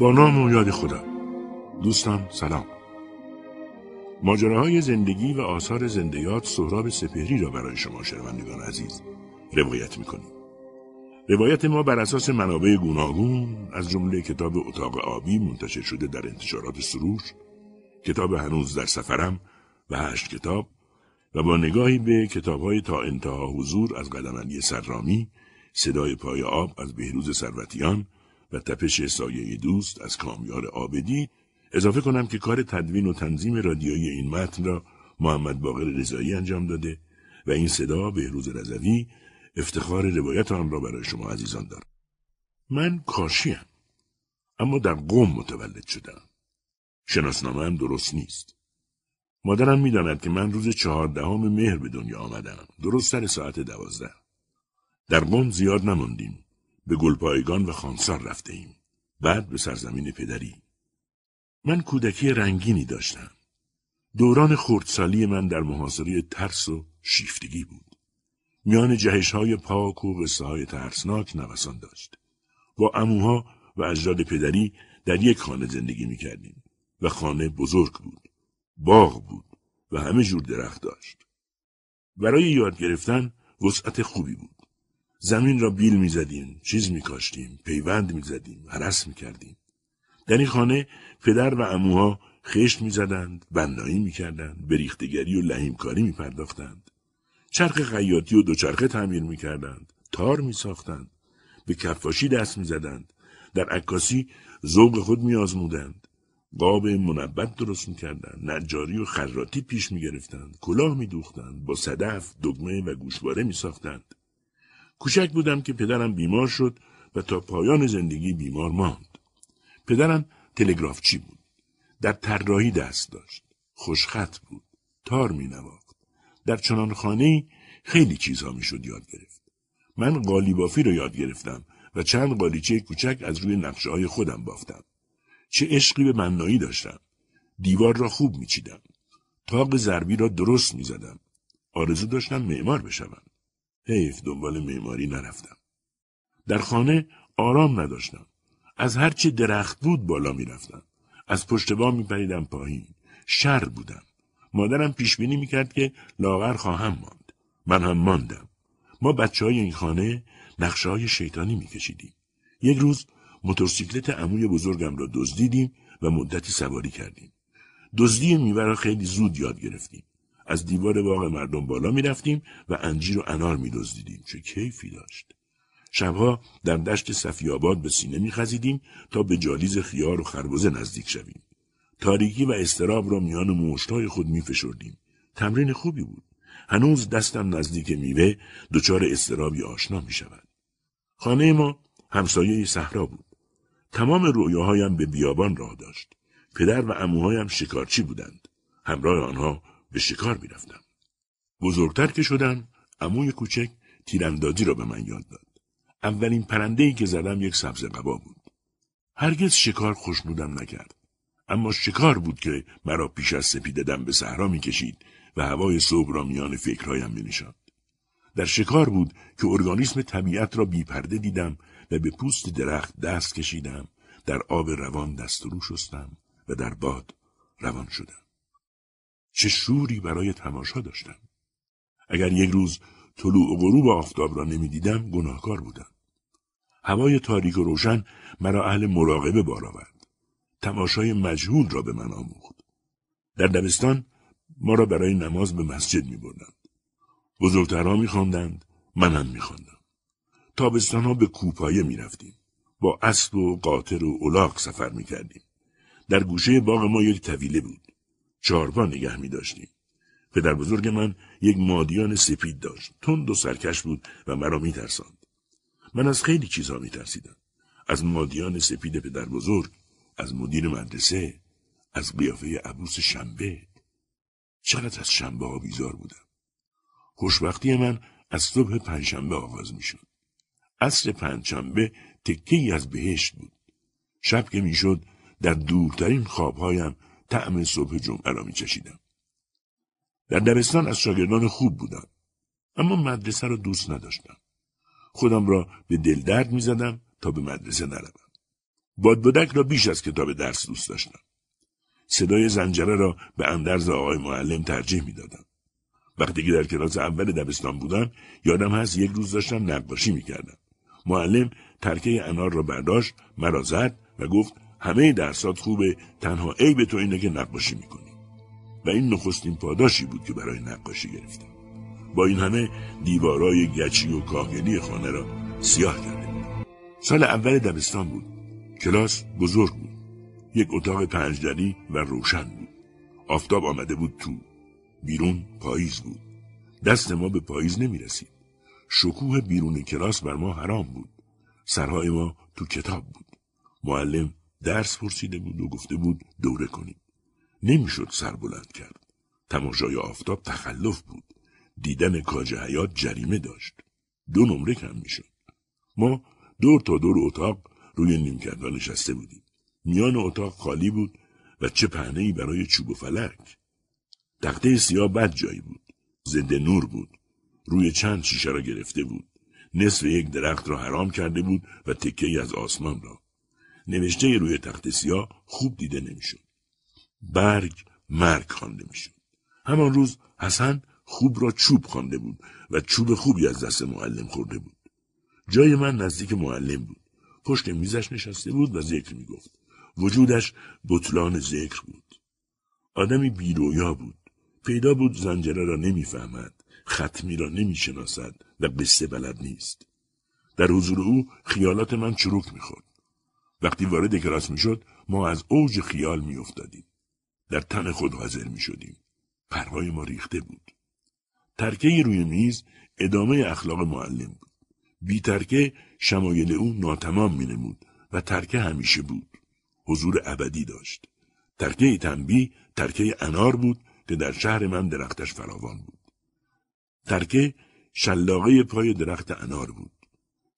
با نام و یاد خدا. دوستان سلام. ماجراهای زندگی و آثار زندیات سهراب سپهری را برای شما شنوندگان عزیز روایت می‌کنیم. روایت ما بر اساس منابع گوناگون از جمله کتاب اتاق آبی منتشر شده در انتشارات سروش کتاب هنوز در سفرم و هشت کتاب و با نگاهی به کتابهای تا انتها حضور از قدم سرامی صدای پای آب از بهروز سروتیان و تپش سایه دوست از کامیار آبدی اضافه کنم که کار تدوین و تنظیم رادیویی این متن را محمد باقر رضایی انجام داده و این صدا بهروز رضوی افتخار روایت آن را برای شما عزیزان دارم. من کاشیم اما در قوم متولد شدم. شناسنامه هم درست نیست. مادرم می‌داند که من روز چهاردهم مهر به دنیا آمدم. درست سر ساعت دوازده. در قوم زیاد نماندیم. به گلپایگان و خانسار رفته ایم. بعد به سرزمین پدری. من کودکی رنگینی داشتم. دوران خردسالی من در محاصره ترس و شیفتگی بود. میان جهش های پاک و قصه های ترسناک نوسان داشت. با اموها و اجداد پدری در یک خانه زندگی می کردیم و خانه بزرگ بود. باغ بود و همه جور درخت داشت. برای یاد گرفتن وسعت خوبی بود. زمین را بیل می‌زدیم، چیز میکاشتیم، پیوند می‌زدیم، هرس می‌کردیم. در این خانه پدر و اموها خشت می‌زدند، بنایی می‌کردند، بریختگری و لحیمکاری میپرداختند. چرخ خیاطی و دوچرخه تعمیر می‌کردند، تار میساختند، به کفاشی دست می‌زدند، در عکاسی ذوق خود میآزمودند. قاب منبت درست می‌کردند، نجاری و خراتی پیش می‌گرفتند، کلاه میدوختند، با صدف، دگمه و گوشواره میساختند. کوچک بودم که پدرم بیمار شد و تا پایان زندگی بیمار ماند. پدرم تلگرافچی بود. در طراحی دست داشت. خوشخط بود. تار می نواخت. در چنان خانه خیلی چیزها می شد یاد گرفت. من قالیبافی رو یاد گرفتم و چند قالیچه کوچک از روی نقشه های خودم بافتم. چه عشقی به منایی داشتم. دیوار را خوب میچیدم. تاق ضربی را درست می‌زدم. آرزو داشتم معمار بشوم. حیف دنبال معماری نرفتم. در خانه آرام نداشتم. از هرچی درخت بود بالا می‌رفتم. از پشت بام میپریدم پایین. شر بودم. مادرم پیش بینی می‌کرد که لاغر خواهم ماند. من هم ماندم. ما بچه های این خانه نقشه های شیطانی میکشیدیم. یک روز موتورسیکلت عموی بزرگم را دزدیدیم و مدتی سواری کردیم. دزدی میوه را خیلی زود یاد گرفتیم. از دیوار باغ مردم بالا می رفتیم و انجیر و انار می دزدیدیم. چه کیفی داشت. شبها در دشت صفیاباد به سینه می خزیدیم تا به جالیز خیار و خربزه نزدیک شویم. تاریکی و استراب را میان موشتای خود می فشردیم. تمرین خوبی بود. هنوز دستم نزدیک میوه دچار استرابی آشنا می شود. خانه ما همسایه صحرا بود. تمام رویاهایم به بیابان راه داشت. پدر و اموهایم شکارچی بودند. همراه آنها به شکار می‌رفتم. بزرگتر که شدم عموی کوچک تیراندازی را به من یاد داد. اولین پرنده ای که زدم یک سبز قبا بود. هرگز شکار خوشنودم نکرد. اما شکار بود که مرا پیش از سپیده دم به صحرا می‌کشید و هوای صبح را میان فکرهایم مینشاند. در شکار بود که ارگانیسم طبیعت را بیپرده دیدم و به پوست درخت دست کشیدم در آب روان دست رو شستم و در باد روان شدم. چه شوری برای تماشا داشتم. اگر یک روز طلوع و غروب آفتاب را نمی‌دیدم گناهکار بودم. هوای تاریک و روشن مرا اهل مراقبه بار آورد. تماشای مجهول را به من آموخت. در دبستان ما را برای نماز به مسجد می بردند. بزرگترها می خواندند، من هم می خواندم. تابستان ها به کوپایه می رفتیم. با اسب و قاطر و الاغ سفر می کردیم. در گوشه باغ ما یک طویله بود. چهارپا نگه می داشتیم. پدر بزرگ من یک مادیان سپید داشت. تند و سرکش بود و مرا می ترساند. من از خیلی چیزها می ترسیدم. از مادیان سپید پدر بزرگ، از مدیر مدرسه، از قیافه عبوس شنبه. چقدر از شنبه ها بیزار بودم. خوشبختی من از صبح پنجشنبه آغاز می شد. عصر پنجشنبه تکه ای از بهشت بود. شب که می‌شد در دورترین خوابهایم طعم صبح جمعه را چشیدم. در دبستان از شاگردان خوب بودم. اما مدرسه را دوست نداشتم. خودم را به دل درد می زدم تا به مدرسه نروم. بادبادک را بیش از کتاب درس دوست داشتم. صدای زنجره را به اندرز آقای معلم ترجیح می‌دادم. وقتی که در کلاس اول دبستان بودم یادم هست یک روز داشتم نقاشی می‌کردم. معلم ترکه انار را برداشت مرا زد و گفت همه درسات خوبه تنها عیب تو اینه که نقاشی می‌کنی. و این نخستین پاداشی بود که برای نقاشی گرفتم. با این همه دیوارای گچی و کاهگلی خانه را سیاه کرده سال اول دبستان بود. کلاس بزرگ بود. یک اتاق پنجدری و روشن بود. آفتاب آمده بود تو. بیرون پاییز بود. دست ما به پاییز نمی رسید شکوه بیرون کلاس بر ما حرام بود. سرهای ما تو کتاب بود. معلم درس پرسیده بود و گفته بود دوره کنیم. نمی‌شد سر بلند کرد. تماشای آفتاب تخلف بود. دیدن کاج حیات جریمه داشت. دو نمره کم می‌شد. ما دور تا دور اتاق روی نیمکتها نشسته بودیم. میان اتاق خالی بود و چه پهنهای برای چوب و فلک. تخته سیاه بد جایی بود. زنده نور بود. روی چند شیشه را گرفته بود. نصف یک درخت را حرام کرده بود و تکه از آسمان را. نوشته روی تخت سیاه خوب دیده نمی‌شد. برگ مرگ خوانده می‌شد. همان روز حسن خوب را چوب خوانده بود و چوب خوبی از دست معلم خورده بود. جای من نزدیک معلم بود. پشت میزش نشسته بود و ذکر می‌گفت. وجودش بطلان ذکر بود. آدمی بیرویا بود. پیدا بود زنجره را نمی‌فهمد ختمی را نمی‌شناسد و قصه بلد نیست. در حضور او خیالات من چروک می‌خورد. وقتی وارد کلاس می‌شد ما از اوج خیال میافتادیم. در تن خود حاضر می‌شدیم. پرهای ما ریخته بود. ترکه روی میز ادامه اخلاق معلم بود. بی ترکه شمایل او ناتمام مینمود و ترکه همیشه بود. حضور ابدی داشت. ترکه تنبی ترکه انار بود که در شهر من درختش فراوان بود. ترکه شلاقه پای درخت انار بود.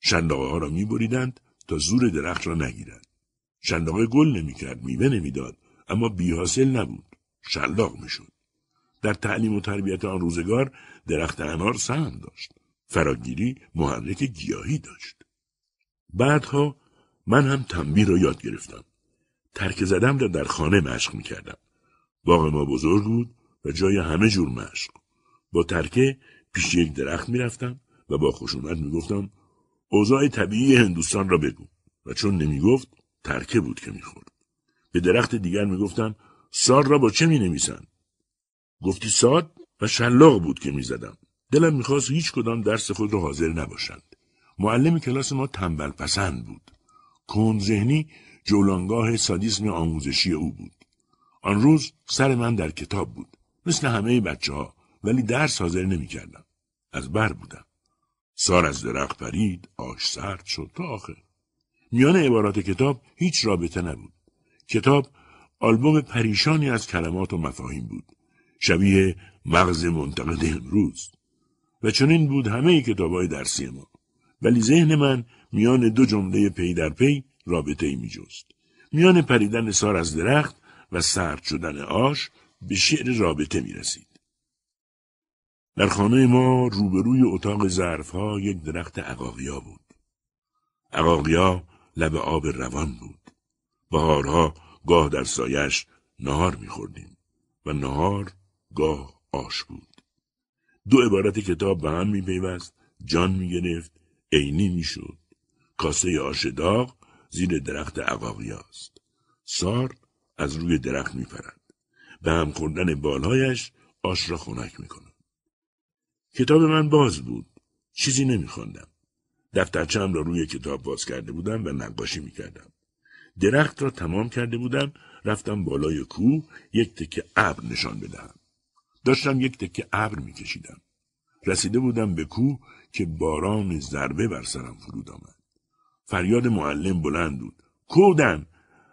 شلاقه ها را می بریدند تا زور درخت را نگیرد. شلاقه گل نمی‌کرد میوه نمی‌داد اما بیحاصل نبود. شلاق می‌شد. در تعلیم و تربیت آن روزگار درخت انار سهم داشت. فراگیری محرک گیاهی داشت. بعدها من هم تنبیه را یاد گرفتم. ترک زدم را در خانه مشق می‌کردم. باغ ما بزرگ بود و جای همه جور مشق. با ترکه پیش یک درخت می‌رفتم و با خشونت می‌گفتم اوضاع طبیعی هندوستان را بگو. و چون نمی‌گفت ترکه بود که می‌خورد. به درخت دیگر می‌گفتم سار را با چه می نویسند؟ گفتی ساد و شلاق بود که می‌زدم. دلم می‌خواست هیچ کدام درس خود را حاضر نباشند. معلم کلاس ما تنبل پسند بود. کن ذهنی جولانگاه سادیسم آموزشی او بود. آن روز سر من در کتاب بود. مثل همه بچه ها ولی درس حاضر نمی‌کردم. از بر بودم. سار از درخت پرید آش سرد شد تا آخر. میان عبارات کتاب هیچ رابطه نبود. کتاب آلبوم پریشانی از کلمات و مفاهیم بود. شبیه مغز منتقد امروز. و چنین بود همه کتاب های درسی ما. ولی ذهن من میان دو جمله پی در پی رابطه ای می جست. میان پریدن سار از درخت و سرد شدن آش به شعر رابطه می رسید. در خانه ما روبروی اتاق ظرفها یک درخت عقاقیا بود. عقاقیا لب آب روان بود. بهارها گاه در سایش نهار میخوردیم و نهار گاه آش بود. دو عبارت کتاب به هم میپیوست جان می‌گرفت عینی می‌شد کاسه آش داغ زیر درخت عقاقیاست سار از روی درخت میپرد به هم خوردن بالهایش آش را خنک می‌کند کتاب من باز بود. چیزی نمیخواندم. دفترچم را روی کتاب باز کرده بودم و نقاشی می‌کردم. درخت را تمام کرده بودم رفتم بالای کوه یک تکه ابر نشان بدهم. داشتم یک تکه ابر میکشیدم. رسیده بودم به کوه که باران ضربه بر سرم فرود آمد. فریاد معلم بلند بود. کودن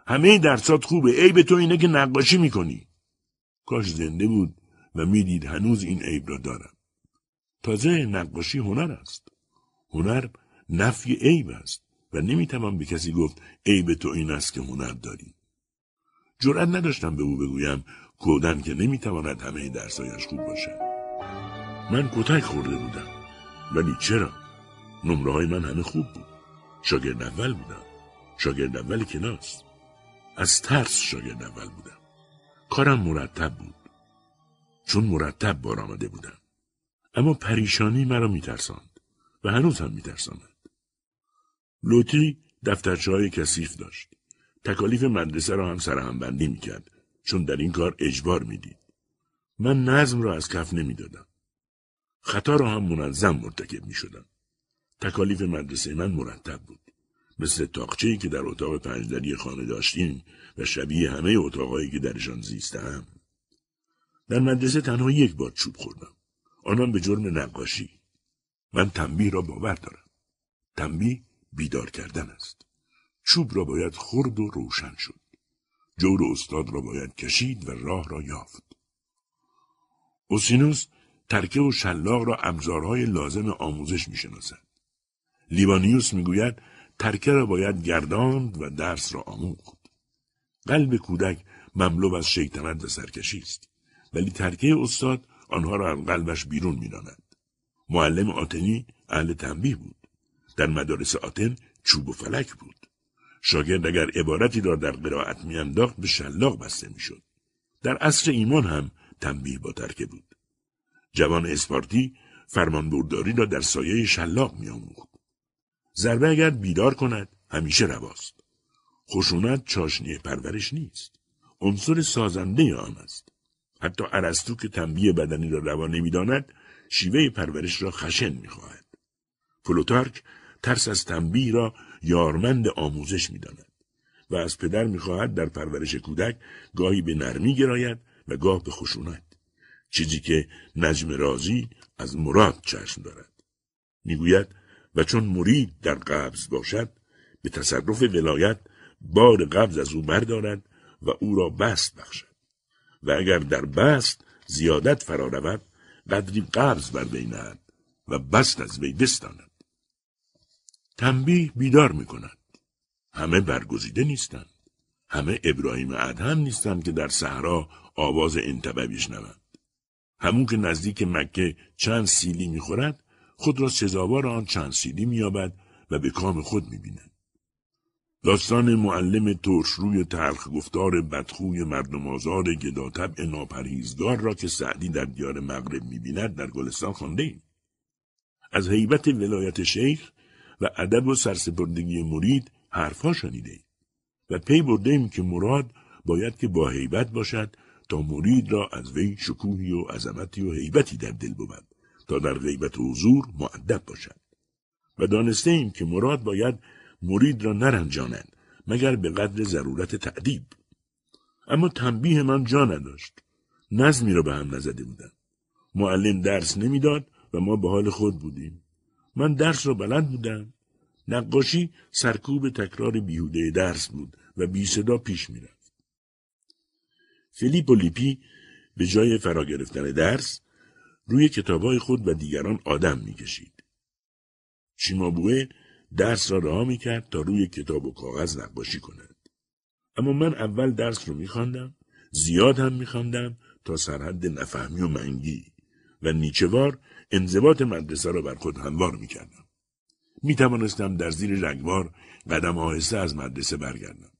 همه درسات خوبه عیب تو اینه که نقاشی می‌کنی. کاش زنده بود و می‌دید هنوز این عیب را دارم. تازه نقاشی هنر است. هنر نفی عیب است و نمی‌توان به کسی گفت عیب تو این است که هنر داری. جرأت نداشتم به او بگویم کودن که نمی‌تواند همه درسایش خوب باشد. من کتک خورده بودم. ولی چرا؟ نمره های من همه خوب بود. شاگرد اول بودم. شاگرد اول کلاس از ترس شاگرد اول بودم کارم مرتب بود چون مرتب بار آمده بودم اما پریشانی مرا میترساند و هنوز هم میترساند. لوتی دفترچه های کثیف داشت. تکالیف مدرسه را هم سرهم بندی می‌کرد چون در این کار اجبار می‌دید. من نظم را از کف نمی‌دادم. خطا را هم منظم مرتکب می‌شدم. تکالیف مدرسه من مرتب بود. مثل تاقچه‌ای که در اتاق پنجدری خانه داشتیم و شبیه همه اتاقهایی که درشان زیستم در مدرسه تنها یک بار چوب خوردم. آنان به جرم نقاشی. من تنبیه را باور دارم. تنبیه بیدار کردن است. چوب را باید خرد و روشن شد. جور استاد را باید کشید و راه را یافت. اوسینوس ترکه و شلاق را ابزارهای لازم آموزش می‌شناسد. لیبانیوس می‌گوید ترکه را باید گرداند و درس را آموخت. قلب کودک مملو از شیطنت و سرکشی است. ولی ترکه استاد آنها را از قلبش بیرون می‌داند. معلم آتنی اهل تنبیه بود. در مدارس آتن چوب و فلک بود. شاگرد اگر عبارتی را در قرائت میانداخت به شلاق بسته می‌شد. در عصر ایمان هم تنبیه با ترکه بود. جوان اسپارتی فرمانبرداری را در سایه شلاق میآموخت. ضربه اگر بیدار کند همیشه رواست. خشونت چاشنی پرورش نیست. عنصر سازنده آن است. حتی ارسطو که تنبیه بدنی را روا نمی‌داند شیوه پرورش را خشن می‌خواهد. پلوتارک ترس از تنبیه را یارمند آموزش می‌داند و از پدر می‌خواهد در پرورش کودک گاهی به نرمی گراید و گاه به خشونت چیزی که نجم رازی از مراد چشم دارد. می‌گوید و چون مرید در قبض باشد به تصرف ولایت بار قبض از او بردارد و او را بست بخشد. و اگر در بست زیادت فرا رود قدری قبض بر بینند و بست از وی بستاند تنبیه بیدار می کند. همه برگزیده نیستند. همه ابراهیم ادهم نیستند که در صحرا آواز انتبه بشنوند. همون که نزدیک مکه چند سیلی می‌خورد خود را سزاوار آن چند سیلی مییابد و به کام خود می‌بیند. داستان معلم ترش روی تلخ گفتار بدخوی مردم آزار گداطبع ناپرهیزگار را که سعدی در دیار مغرب می‌بیند در گلستان خوانده ایم. از هیبت ولایت شیخ و ادب و سرسپردگی مرید حرفها شنیده و پی برده ایم که مراد باید که با هیبت باشد تا مرید را از وی شکوهی و عظمتی و هیبتی در دل بود تا در غیبت و حضور معدب باشد و دانسته ایم که مراد باید مرید را نرنجاند مگر به قدر ضرورت تعدیب. اما تنبیه من جا نداشت. نظمی را به هم نزده بودم. معلم درس نمی‌داد و ما به حال خود بودیم. من درس را بلد بودم. نقاشی سرکوب تکرار بیهوده درس بود و بی صدا پیش می‌رفت فیلیپ و لیپی به جای فرا گرفتن درس روی کتابهای خود و دیگران آدم می‌کشید. شیمابوه درس را رها می‌کرد تا روی کتاب و کاغذ نقاشی کند. اما من اول درس رو میخواندم زیاد هم میخواندم تا سرحد نفهمی و منگی و نیچوار انضباط مدرسه را بر خود هموار می توانستم در زیر رگوار قدم آهسته از مدرسه برگردم.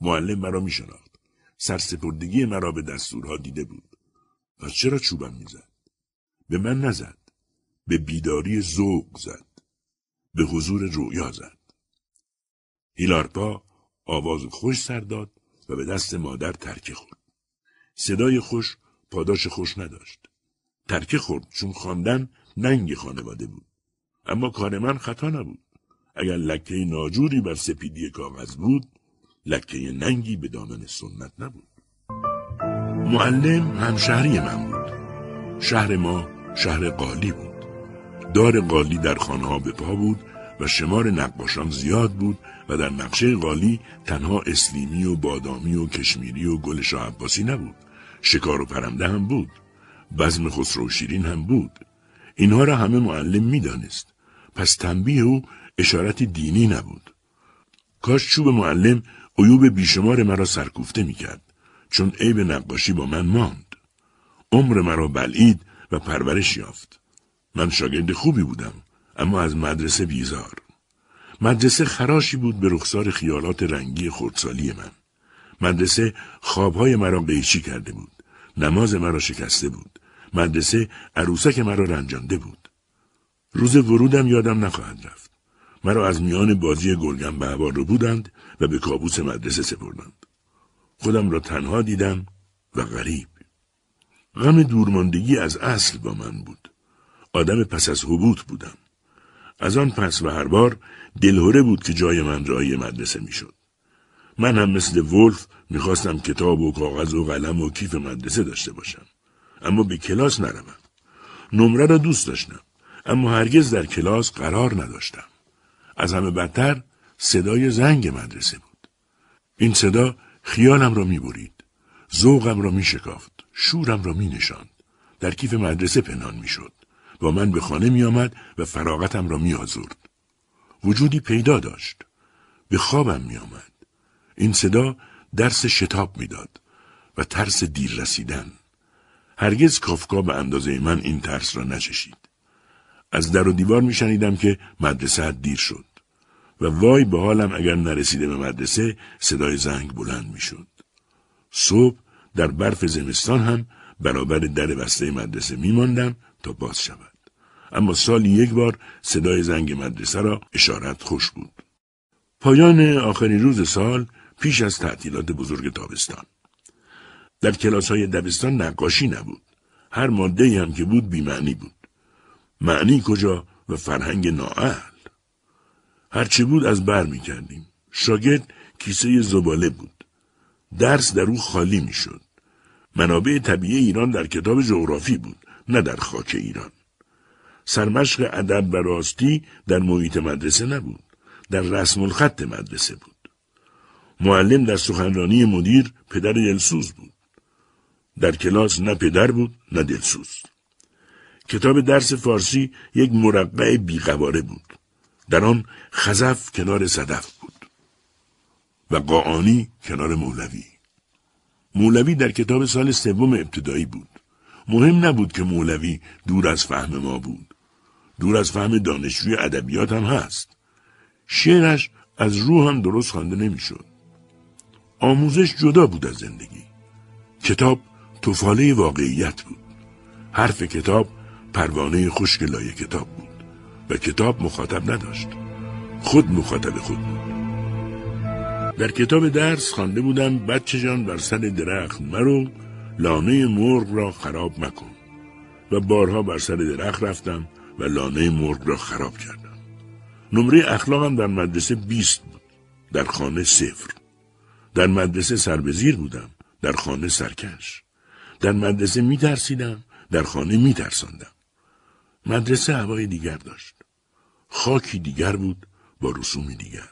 معلم مرا می شناخت سرسپردگی مرا به دستورها دیده بود. پس چرا چوبم می‌زد؟ به من نزد. به بیداری ذوق زد. به حضور رویا زد. هیلارپا آواز خوش سر داد و به دست مادر ترکه خورد. صدای خوش پاداش خوش نداشت. ترکه خورد چون خواندن ننگ خانواده بود. اما کار من خطا نبود. اگر لکه ناجوری بر سپیدی کاغذ بود لکه ننگی به دامن سنت نبود. معلم همشهری من بود. شهر ما شهر قالی بود. دار قالی در خانه ها به پا بود و شمار نقاشان زیاد بود و در نقشه قالی تنها اسلیمی و بادامی و کشمیری و گل شاه نبود. شکار و پرنده هم بود. بزم خسرو شیرین هم بود. اینها را همه معلم می‌دانست. پس تنبیه او اشارت دینی نبود. کاش چوب معلم عیوب بیشمار مرا سرکوفته می‌کرد چون عیب نقاشی با من ماند. عمر مرا بلعید و پرورش یافت. من شاگرد خوبی بودم اما از مدرسه بیزار مدرسه خراشی بود به رخسار خیالات رنگی خردسالی من. مدرسه خوابهای مرا قیچی کرده بود. نماز مرا شکسته بود. مدرسه عروسک مرا رنجانده بود. روز ورودم یادم نخواهد رفت. مرا از میان بازی گلگم به هوا رو بودند و به کابوس مدرسه سپردند. خودم را تنها دیدم و غریب. غم دورماندگی از اصل با من بود. آدم پس از حبوط بودم. از آن پس و هر بار دلهوره بود که جای من رای مدرسه می‌شد. من هم مثل ولف می‌خواستم کتاب و کاغذ و قلم و کیف مدرسه داشته باشم. اما به کلاس نروم. نمره را دوست داشتم. اما هرگز در کلاس قرار نداشتم. از همه بدتر صدای زنگ مدرسه بود. این صدا خیالم را می‌برید. ذوقم را میشکافت. شورم را مینشاند. در کیف مدرسه پنهان می‌شد. با من به خانه میآمد و فراغتم را میآزرد. وجودی پیدا داشت. به خوابم میآمد. این صدا درس شتاب می‌داد و ترس دیر رسیدن. هرگز کافکا به اندازه من این ترس را نچشید. از در و دیوار میشنیدم که مدرسه دیر شد و وای به حالم اگر نرسیده به مدرسه صدای زنگ بلند می‌شد. صبح در برف زمستان هم برابر در بسته مدرسه میماندم تا باز شود. اما سالی یک بار صدای زنگ مدرسه را اشارت خوش بود. پایان آخرین روز سال پیش از تعطیلات بزرگ تابستان. در کلاس های دبستان نقاشی نبود. هر ماده هم که بود بیمعنی بود. معنی کجا و فرهنگ نااهل. هرچه بود از بر می کردیم. شاگرد کیسه زباله بود. درس در او خالی می شد. منابع طبیعی ایران در کتاب جغرافی بود نه در خاک ایران. سرمشق ادب و راستی در محیط مدرسه نبود. در رسم الخط مدرسه بود. معلم در سخنرانی مدیر پدر دلسوز بود. در کلاس نه پدر بود نه دلسوز. کتاب درس فارسی یک مرقع بیقواره بود. در آن خزف کنار صدف بود. و قاعانی کنار مولوی. مولوی در کتاب سال سوم ابتدایی بود. مهم نبود که مولوی دور از فهم ما بود. دور از فهم دانشجوی ادبیات هم هست. شعرش از روح هم درست خوانده نمی‌شد. آموزش جدا بود از زندگی. کتاب توفاله واقعیت بود. حرف کتاب پروانه خشک لای کتاب بود و کتاب مخاطب نداشت. خود مخاطب خود بود. در کتاب درس خوانده بودم بچه جان بر سر درخت مرو لانه مرغ را خراب مکن و بارها بر سر درخت رفتم و لانه مرغ را خراب کردم. نمره اخلاقم در مدرسه بیست بود. در خانه صفر. در مدرسه سربزیر بودم. در خانه سرکش. در مدرسه می ترسیدم. در خانه می ترساندم. مدرسه هوای دیگر داشت. خاکی دیگر بود با رسومی دیگر.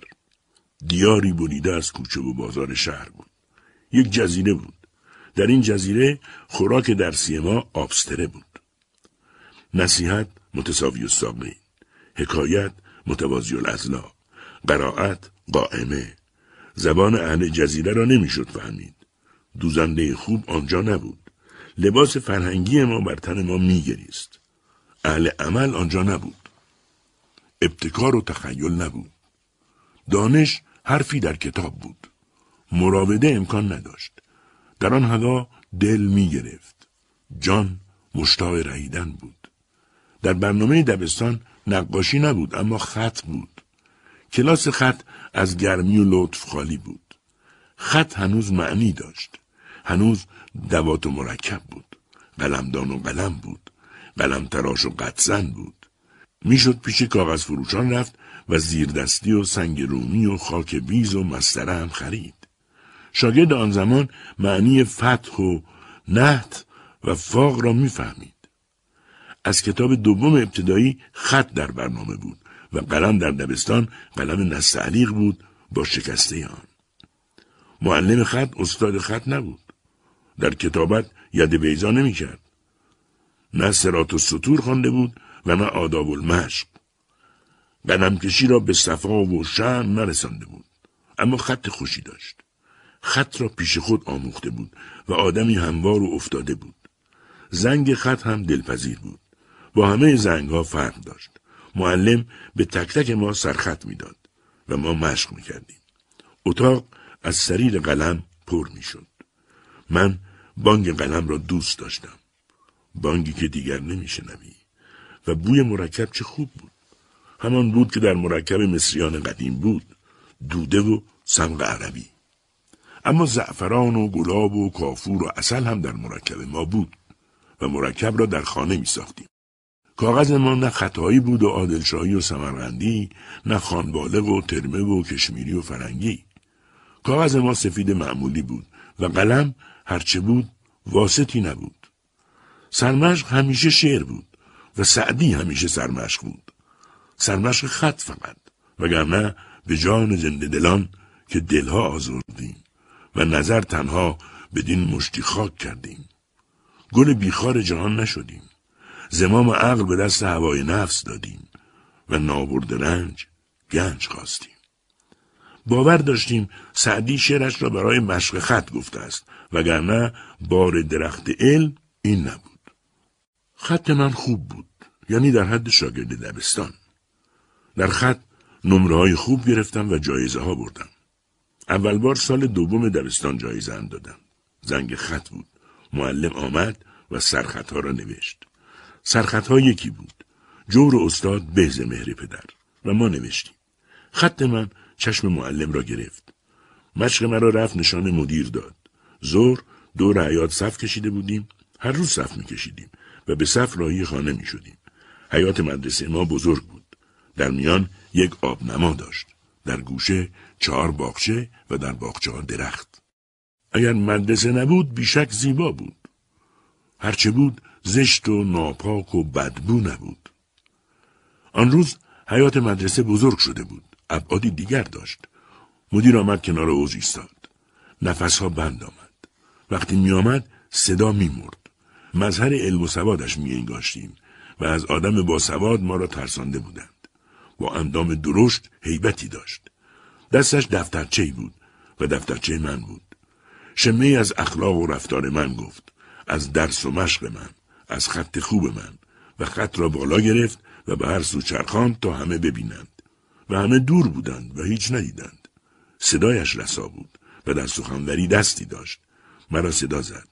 دیاری بریده از کوچه و بازار شهر بود. یک جزیره بود. در این جزیره خوراک درسی ما آبستره بود. نصیحت متساوی الساقین. حکایت متوازی الازلا قرائت قائمه. زبان اهل جزیره را نمی‌شد فهمید. دوزنده خوب آنجا نبود. لباس فرهنگی ما بر تن ما میگریست. اهل عمل آنجا نبود. ابتکار و تخیل نبود. دانش حرفی در کتاب بود. مراوده امکان نداشت. در آن هوا دل می گرفت جان مشتاق رهیدن بود. در برنامه دبستان نقاشی نبود اما خط بود. کلاس خط از گرمی و لطف خالی بود. خط هنوز معنی داشت. هنوز دوات و مرکب بود. قلمدان و قلم بود. قلم تراش و قدزن بود. می‌شد پیش کاغذ فروشان رفت و زیردستی و سنگ رومی و خاک بیز و مستره هم خرید. شاگرد آن زمان معنی فتح و نهت و فاق را می‌فهمید. از کتاب دوم ابتدایی خط در برنامه بود و قلم در دبستان قلم نستعلیق بود با شکسته آن. معلم خط استاد خط نبود. در کتابت ید بیزا نمی کرد. نه سرات و سطور خوانده بود و نه آداب المشق. قدم کشی را به صفا و شن نرسانده بود. اما خط خوشی داشت. خط را پیش خود آموخته بود و آدمی هموار و افتاده بود. زنگ خط هم دلپذیر بود. با همه زنگ ها فرق داشت. معلم به تک تک ما سرخط می‌داد. و ما مشق می‌کردیم. اتاق از سریر قلم پر می‌شد. من بانگ قلم را دوست داشتم. بانگی که دیگر نمیشنوی و بوی مرکب چه خوب بود. همان بود که در مرکب مصریان قدیم بود. دوده و سمق عربی. اما زعفران و گلاب و کافور و اصل هم در مرکب ما بود و مرکب را در خانه می ساختیم. کاغذ ما نه خطایی بود و عادلشاهی و سمرغندی نه خانبالغ و ترمه و کشمیری و فرنگی. کاغذ ما سفید معمولی بود و قلم هرچه بود واسطی نبود. سرمشق همیشه شعر بود و سعدی همیشه سرمشق بود. سرمشق خط فقط وگرنه به جان زنده دلان که دلها آزردیم و نظر تنها بدین مشتی خاک کردیم. گل بیخار جهان نشدیم. زمام عقل به دست هوای نفس دادیم و نابرد رنج گنج خواستیم. باور داشتیم سعدی شعرش را برای مشق خط گفته است وگرنه بار درخت علم این نبود. خط من خوب بود یعنی در حد شاگرد دبستان. در خط نمره های خوب گرفتم و جایزه ها بردم. اول بار سال دوم دبستان جایزه دادم. زنگ خط بود. معلم آمد و سرخط ها را نوشت. سرخطها یکی بود. جور استاد بهز مهر پدر و ما نوشتیم. خط من چشم معلم را گرفت. مشق مرا رفت نشان مدیر داد. زور دور حیات صف کشیده بودیم. هر روز صف می کشیدیم و به صف راهی خانه می شدیم. حیات مدرسه ما بزرگ بود. در میان یک آبنما داشت. در گوشه چهار باغچه و در باغچه درخت. اگر مدرسه نبود بیشک زیبا بود. هرچه بود زشت و ناپاک و بدبو نبود. آن روز حیات مدرسه بزرگ شده بود. ابعادی دیگر داشت. مدیر آمد کنار اوز ایستاد. نفسها بند آمد. وقتی می آمد صدا می مرد. مظهر علم و سوادش می انگاشتیم و از آدم با سواد ما را ترسانده بودند. با اندام درشت حیبتی داشت. دستش دفترچه بود و دفترچه من بود. شمه از اخلاق و رفتار من گفت. از درس و مشق من. از خط خوب من و خط را بالا گرفت و به هر سو چرخاند تا همه ببینند. و همه دور بودند و هیچ ندیدند. صدایش رسا بود و در سخنوری دستی داشت. مرا صدا زد.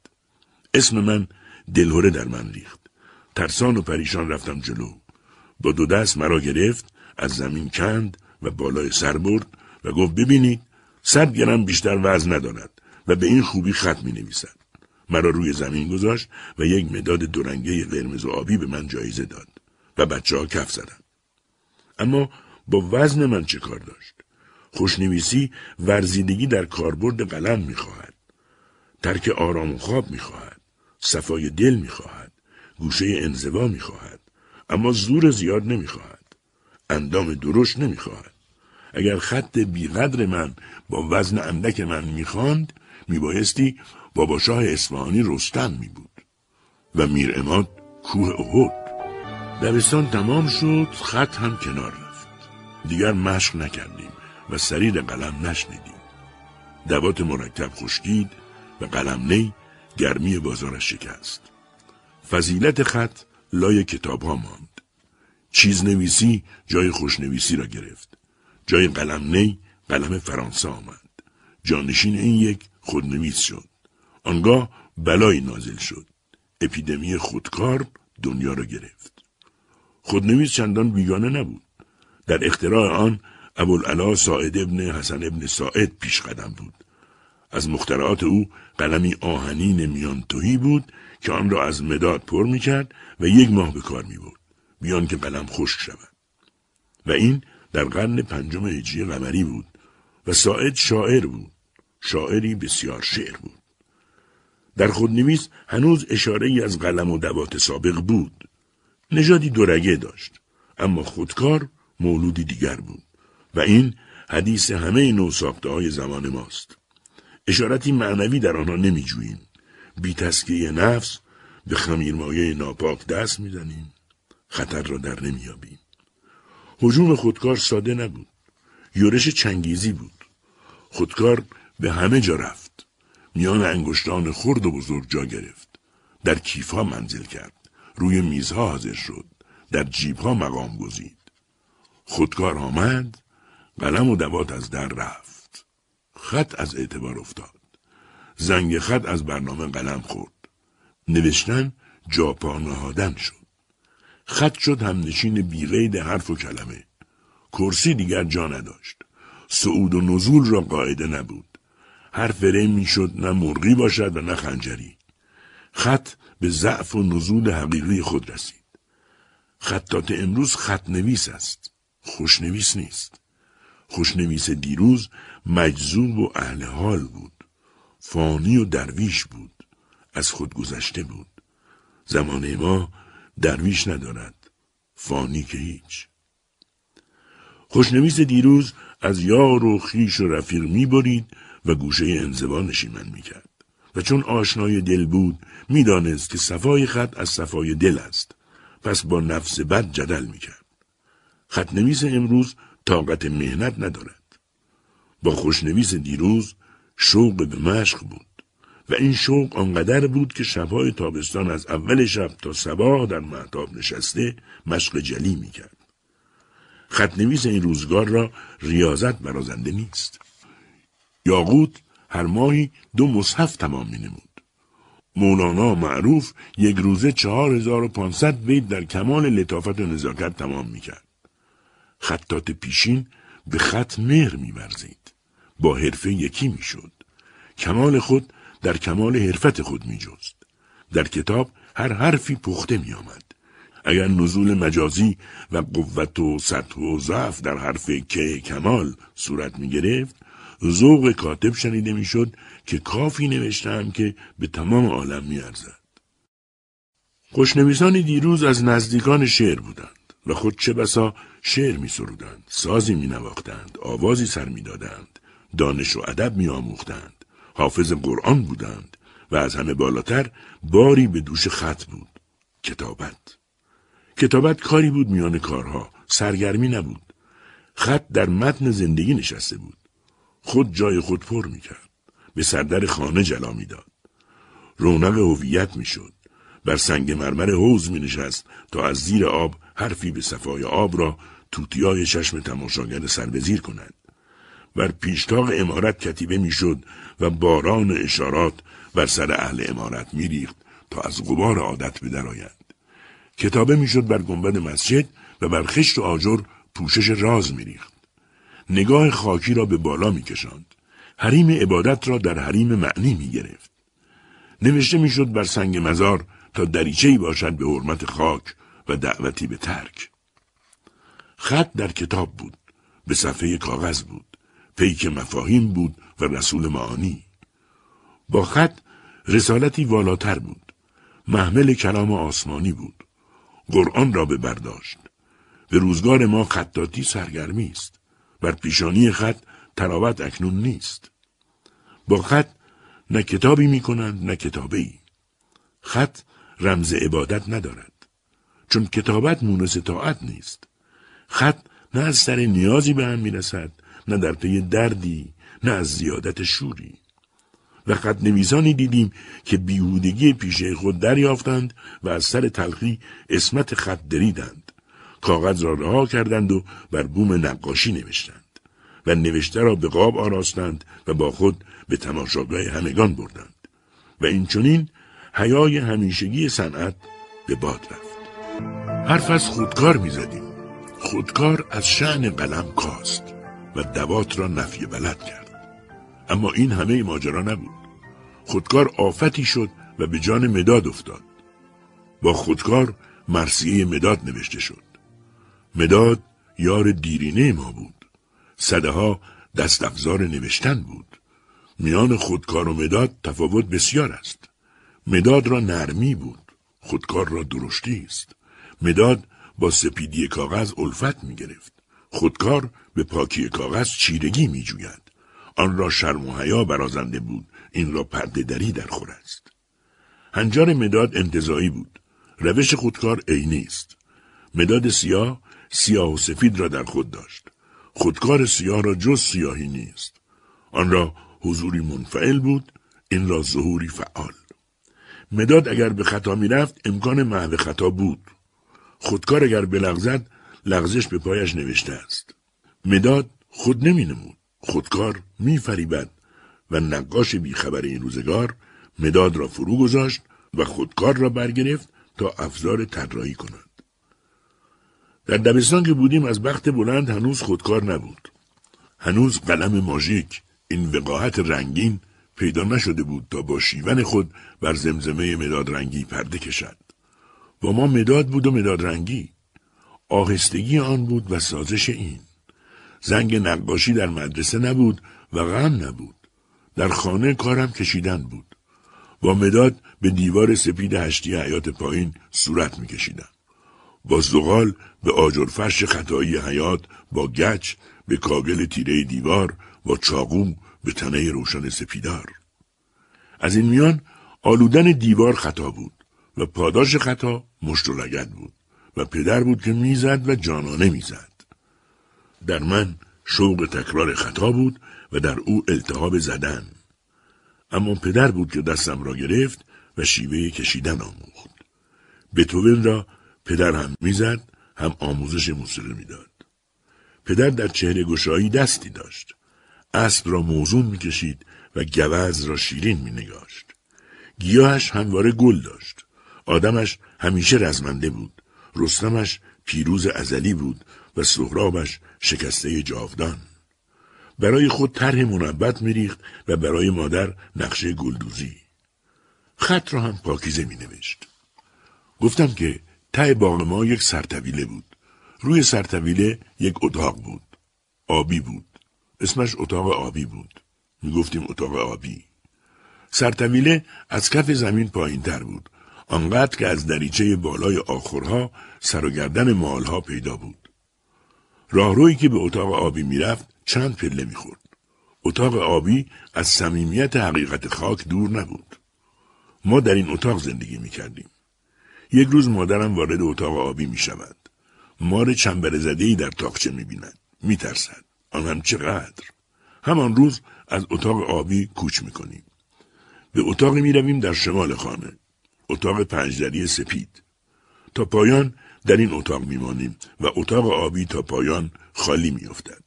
اسم من دلهوره در من ریخت. ترسان و پریشان رفتم جلو. با دو دست مرا گرفت از زمین کند و بالای سر برد و گفت ببینید صد گرم بیشتر وزن ندارد و به این خوبی خط می نویسد مرا روی زمین گذاشت و یک مداد دورنگه قرمز و آبی به من جایزه داد و بچه ها کف زدن. اما با وزن من چه کار داشت؟ خوشنویسی ورزیدگی در کاربرد قلم می‌خواهد. ترک آرام و خواب می‌خواهد. صفای دل می‌خواهد. گوشه انزوا می‌خواهد. اما زور زیاد نمی‌خواهد. اندام درشت نمی‌خواهد. اگر خط بیقدر من با وزن اندک من می‌خواند میبایستی بابا شاه اصفهانی رستم می بود و میر اماد کوه احد. دبستان تمام شد خط هم کنار رفت. دیگر مشق نکردیم و سریر قلم نشنیدیم. دوات مرکب خشکید و قلم نی گرمی بازارش شکست. فضیلت خط لای کتاب ها ماند. چیز نویسی جای خوشنویسی را گرفت. جای قلم نی قلم فرانسه آمد. جانشین این یک خودنویس شد آنگاه بلایی نازل شد. اپیدمی خودکار دنیا را گرفت. خودنویس چندان بیگانه نبود. در اختراع آن ابوالعلا ساعد ابن حسن ابن ساعد پیش قدم بود. از مخترعات او قلمی آهنین میانتوهی بود که آن را از مداد پر می کرد و یک ماه به کار می برد. بیان که قلم خشک شود. و این در قرن پنجم هجری قمری بود و ساعد شاعر بود. شاعری بسیار شعر بود. در خودنویس هنوز اشاره ای از قلم و دوات سابق بود. نژادی دورگه داشت. اما خودکار مولودی دیگر بود. و این حدیث همه نو ساخته های زمان ماست. اشارتی معنوی در آنها نمیجوییم. بی تسکیه نفس به خمیرمایه ناپاک دست می‌زنیم. خطر را در نمیابیم. حجوم خودکار ساده نبود. یورش چنگیزی بود. خودکار به همه جا رفت. میان انگشتان خرد و بزرگ جا گرفت. در کیفها منزل کرد. روی میزها حاضر شد. در جیبها مقام گزید. خودکار آمد. قلم و دوات از در رفت خط از اعتبار افتاد زنگ خط از برنامه قلم خورد نوشتن جاپا نهادن شد خط شد همنشین بیغید حرف و کلمه کرسی دیگر جا نداشت صعود و نزول را قاعده نبود هر فره می‌شد نه مرغی باشد و نه خنجری. خط به ضعف و نزول حقیقی خود رسید. خطات امروز خط نویس است. خوشنویس نیست. خوشنویس دیروز مجذوب و اهل حال بود. فانی و درویش بود. از خود گذشته بود. زمان ما درویش ندارد. فانی که هیچ. خوشنویس دیروز از یار و خیش و رفیق می و گوشه انزوا نشیمن می کرد. و چون آشنای دل بود می‌دانست که صفای خط از صفای دل است پس با نفس بد جدل می کرد. خط نویس امروز طاقت مهنت ندارد. با خوشنویس دیروز شوق به مشق بود. و این شوق آنقدر بود که شبهای تابستان از اول شب تا صبح در محتاب نشسته مشق جلی می‌کرد. خطنویس این روزگار را ریاضت برازنده نیست. یاقوت هر ماهی دو مصحف تمام می نمود. مولانا معروف یک روزه چهار هزار و پانصد بیت در کمال لطافت و نزاکت تمام می کرد. خطات پیشین به خط مهر می برزید. با حرفه یکی می شد. کمال خود در کمال حرفت خود می جست. در کتاب هر حرفی پخته می آمد. اگر نزول مجازی و قوت و سطح و ضعف در حرف که کمال صورت می گرفت ذوق کاتب شنیده می‌شد که کافی نوشتم که به تمام عالم می ارزد. خوشنویسانی دیروز از نزدیکان شعر بودند و خود چه بسا شعر می سرودند، سازی می نواختند، آوازی سر می دادند، دانش و ادب می آموختند. حافظ قرآن بودند و از همه بالاتر باری به دوش خط بود. کتابت. کتابت کاری بود میان کارها. سرگرمی نبود. خط در متن زندگی نشسته بود. خود جای خود پر می‌کرد. به سردر خانه جلا می‌داد. رونق هویت می‌شد. بر سنگ مرمر حوز می نشست تا از زیر آب حرفی به صفای آب را توتیای چشم تماشاگر سربزیر کند. بر پیشتاق امارت کتیبه می‌شد و باران اشارات بر سر اهل امارت میریخت تا از غبار عادت به درآید کتابه می‌شد بر گنبد مسجد و بر خشت و آجر پوشش راز میریخت نگاه خاکی را به بالا میکشاند. حریم عبادت را در حریم معنی می‌گرفت. نوشته می‌شد بر سنگ مزار تا دریچه باشد به حرمت خاک و دعوتی به ترک. خط در کتاب بود به صفحه کاغذ بود پیک مفاهیم بود و رسول معانی. با خط رسالتی والاتر بود محمل کلام آسمانی بود. قرآن را به برداشت. به روزگار ما خطاتی سرگرمی است. بر پیشانی خط تراوت اکنون نیست. با خط نه کتابی می کنند نه کتابه ای. خط رمز عبادت ندارد. چون کتابت مونس طاعت نیست. خط نه از سر نیازی به هم می رسد نه در پی دردی نه از زیادت شوری. و خط نویسانی دیدیم که بیهودگی پیشه خود دریافتند و از سر تلخی اسمت خط دریدند. کاغذ را رها کردند و بر بوم نقاشی نوشتند و نوشته را به قاب آراستند و با خود به تماشاگاه همگان بردند و این چونین حیای همیشگی صنعت به باد رفت حرف از خودکار می‌زدیم خودکار از شعن قلم کاست و دوات را نفی بلد کرد. اما این همه ماجرا نبود. خودکار آفتی شد و به جان مداد افتاد. با خودکار مرسیه مداد نوشته شد. مداد یار دیرینه ما بود. صده ها دست افزار نوشتن بود. میان خودکار و مداد تفاوت بسیار است. مداد را نرمی بود. خودکار را درشتی است. مداد با سپیدی کاغذ الفت می گرفت. خودکار به پاکی کاغذ چیرگی می جوید. آن را شرم و حیا برازنده بود. این را پرده دری در خور است. هنجار مداد انتظایی بود. روش خودکار عینی است. مداد سیاه سیاه و سفید را در خود داشت. خودکار سیاه را جز سیاهی نیست. آن را حضوری منفعل بود. این را ظهوری فعال. مداد اگر به خطا می‌رفت امکان محو خطا بود. خودکار اگر بلغزد لغزش به پایش نوشته است. مداد خود نمی نمود. خودکار می فریبد و نقاش بیخبر این روزگار مداد را فرو گذاشت و خودکار را برگرفت تا افزار طراحی کند. در دبستان که بودیم از بخت بلند هنوز خودکار نبود. هنوز قلم ماژیک این وقاحت رنگین پیدا نشده بود تا با شیون خود بر زمزمه مداد رنگی پرده کشد. با ما مداد بود و مداد رنگی. آهستگی آن بود و سازش این. زنگ نقاشی در مدرسه نبود و غم نبود. در خانه کارم کشیدن بود. با مداد به دیوار سپید هشتی حیات پایین صورت میکشیدم. با زغال به آجرفرش خطایی حیات با گچ به کاگل تیره دیوار با چاقو به تنه روشن سپیدار. از این میان آلودن دیوار خطا بود و پاداش خطا مشت و لگد بود و پدر بود که می‌زد و جانانه می‌زد. در من شوق تکرار خطا بود و در او التهاب زدن. اما پدر بود که دستم را گرفت و شیوه کشیدن آموخت. بتوون را پدر هم می‌زد هم آموزش موسیقی می‌داد. پدر در چهره گشایی دستی داشت. اسب را موزون می‌کشید و گوز را شیرین مینگاشت. گیاهش همواره گل داشت. آدمش همیشه رزمنده بود. رستمش پیروز ازلی بود و سهرابش شکسته جاودان. برای خود طرح منبت میریخت و برای مادر نقشه گلدوزی. خط را هم پاکیزه می نوشت. گفتم که ته باغ ما یک سرطویله بود. روی سرطویله یک اتاق بود. آبی بود. اسمش اتاق آبی بود. می گفتیم اتاق آبی. سرطویله از کف زمین پایین تر بود. آنقدر که از دریچه بالای آخرها سر و گردن مالها پیدا بود. راهرویی که به اتاق آبی می‌رفت چند پله می‌خورد. اتاق آبی از صمیمیت حقیقت خاک دور نبود. ما در این اتاق زندگی می‌کردیم. یک روز مادرم وارد اتاق آبی می شود. مار چنبر زدهی در تاقچه می بیند. می ترسد. آن هم چقدر. همان روز از اتاق آبی کوچ می کنیم. به اتاقی می رویم در شمال خانه. اتاق پنجدری سپید. تا پایان در این اتاق می مانیم و اتاق آبی تا پایان خالی می افتد.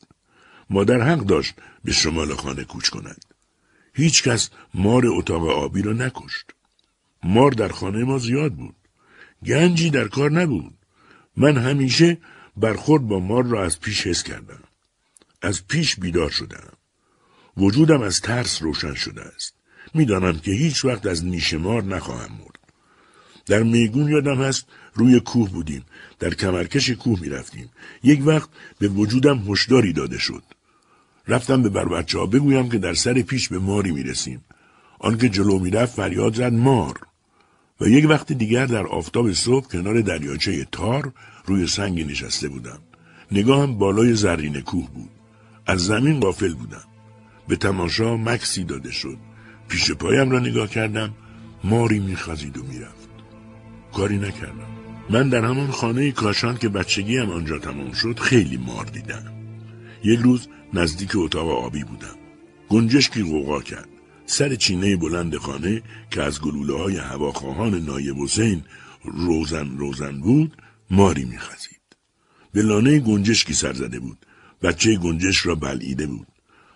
مادر حق داشت به شمال خانه کوچ کند. هیچ کس مار اتاق آبی را نکشت. مار در خانه ما زیاد بود. گنجی در کار نبود. من همیشه برخورد با مار را از پیش حس کردم. از پیش بیدار شدم. وجودم از ترس روشن شده است. می‌دانم که هیچ وقت از نیش مار نخواهم مرد. در میگون یادم هست روی کوه بودیم. در کمرکش کوه می رفتیم. یک وقت به وجودم هشداری داده شد. رفتم به بر بچه ها بگویم که در سر پیش به ماری می رسیم. آنکه جلو می رفت فریاد زد مار. و یک وقت دیگر در آفتاب صبح کنار دریاچه تار روی سنگی نشسته بودم. نگاهم بالای زرین کوه بود. از زمین غافل بودم. به تماشا مکسی داده شد. پیش پایم را نگاه کردم. ماری میخزید و می‌رفت. کاری نکردم. من در همان خانه کاشان که بچگیم آنجا تمام شد خیلی مار دیدم. یک روز نزدیک اتاق آبی بودم. گنجشکی غوغا کرد. سر چینه بلند خانه که از گلوله های هواخواهان نایب حسین روزن روزن بود ماری میخزید. به لانه گنجشکی سر زده بود. بچه گنجش را بلعیده بود.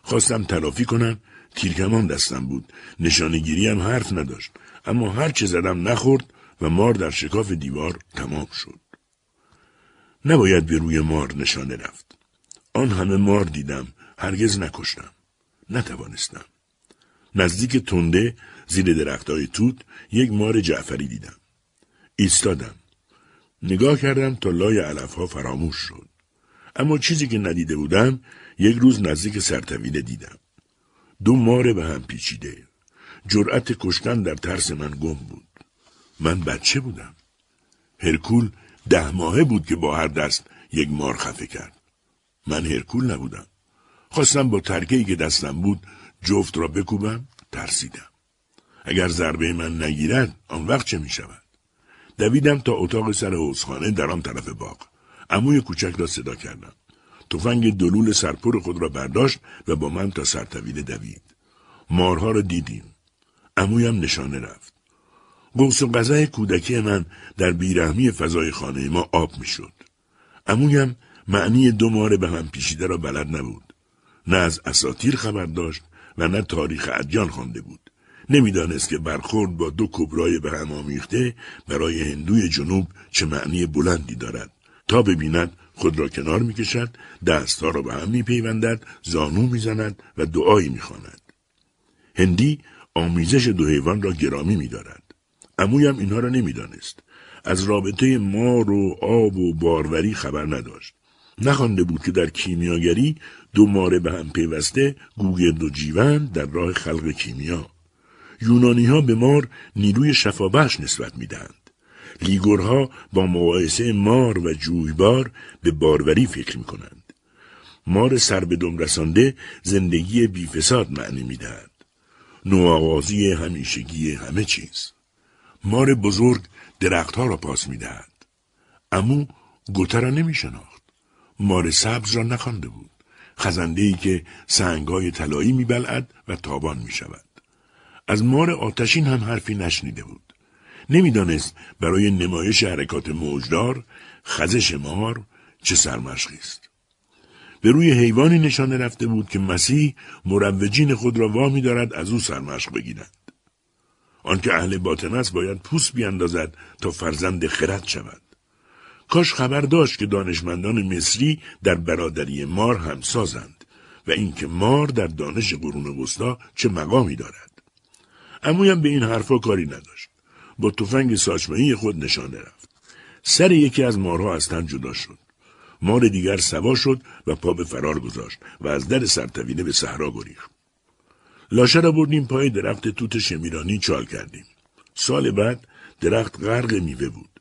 خواستم تلافی کنم تیرکمان دستم بود. نشانگیری هم حرف نداشت. اما هر چه زدم نخورد و مار در شکاف دیوار تمام شد. نباید به روی مار نشانه رفت. آن همه مار دیدم هرگز نکشتم. نتوانستم. نزدیک تنده زیر درختای توت یک مار جعفری دیدم. ایستادم. نگاه کردم تا لای علفها فراموش شد. اما چیزی که ندیده بودم یک روز نزدیک سرطویله دیدم. دو مار به هم پیچیده. جرأت کشتن در ترس من گم بود. من بچه بودم. هرکول ده ماهه بود که با هر دست یک مار خفه کرد. من هرکول نبودم. خواستم با ترکهی که دستم بود جفت را بکوبم ترسیدم. اگر ضربه من نگیرد آن وقت چه می شود؟ دویدم تا اتاق سر حوزخانه در آن طرف باغ. عموی کوچک را صدا کردم. تفنگ دلول سرپور خود را برداشت و با من تا سرطویله دوید. مارها را دیدیم. عمویم نشانه رفت. قوس و قضای کودکی من در بیرحمی فضای خانه ما آب می‌شد. عمویم معنی دو مار به هم پیشیده را بلد نبود. نه از اساتیر خبر داشت و نه تاریخ ادیان خوانده بود. نمی‌دانست که برخورد با دو کبرای به هم آمیخته برای هندوی جنوب چه معنی بلندی دارد. تا ببیند خود را کنار می‌کشد دستها را به هم میپیوندد زانو می‌زند و دعایی می‌خواند. هندی آمیزش دو حیوان را گرامی میدارد. امویم اینها را نمی‌دانست. از رابطه مار و آب و باروری خبر نداشت. نخوانده بود که در کیمیاگری دو ماره به هم پیوسته گوگرد و جیون در راه خلق کیمیا یونانی ها به مار نیروی شفابخش نسبت می‌دهند لیگورها با مقایسه مار و جویبار به باروری فکر می کنند. مار سر به دم رسانده زندگی بیفساد معنی می دهد. نوآغازی همیشگی همه چیز. مار بزرگ درختها را پاس می دهد. امو گوته را نمی شناخت. مار سبز را نخوانده بود. خزنده ای که سنگای طلایی می بلعد و تابان می شود. از مار آتشین هم حرفی نشنیده بود. نمی‌دانست برای نمایش حرکات موجدار خزش مار چه سرمشقی است. به روی حیوانی نشانه رفته بود که مسیح مروجین خود را وامی دارد از او سرمشق بگیرند. آنکه اهل باطن است باید پوست بیاندازد تا فرزند خرد شود. کاش خبر داشت که دانشمندان مصری در برادری مار هم سازند و اینکه مار در دانش قرون وسطا چه مقامی دارد. امویم به این حرفا کاری نداشت. با تفنگ ساچمهی خود نشانه رفت. سر یکی از مارها از تن جدا شد. مار دیگر سوا شد و پا به فرار گذاشت و از در سرتوینه به صحرا گریخت. لاشه را بردیم پای درخت توت شمیرانی چال کردیم. سال بعد درخت غرق میوه بود.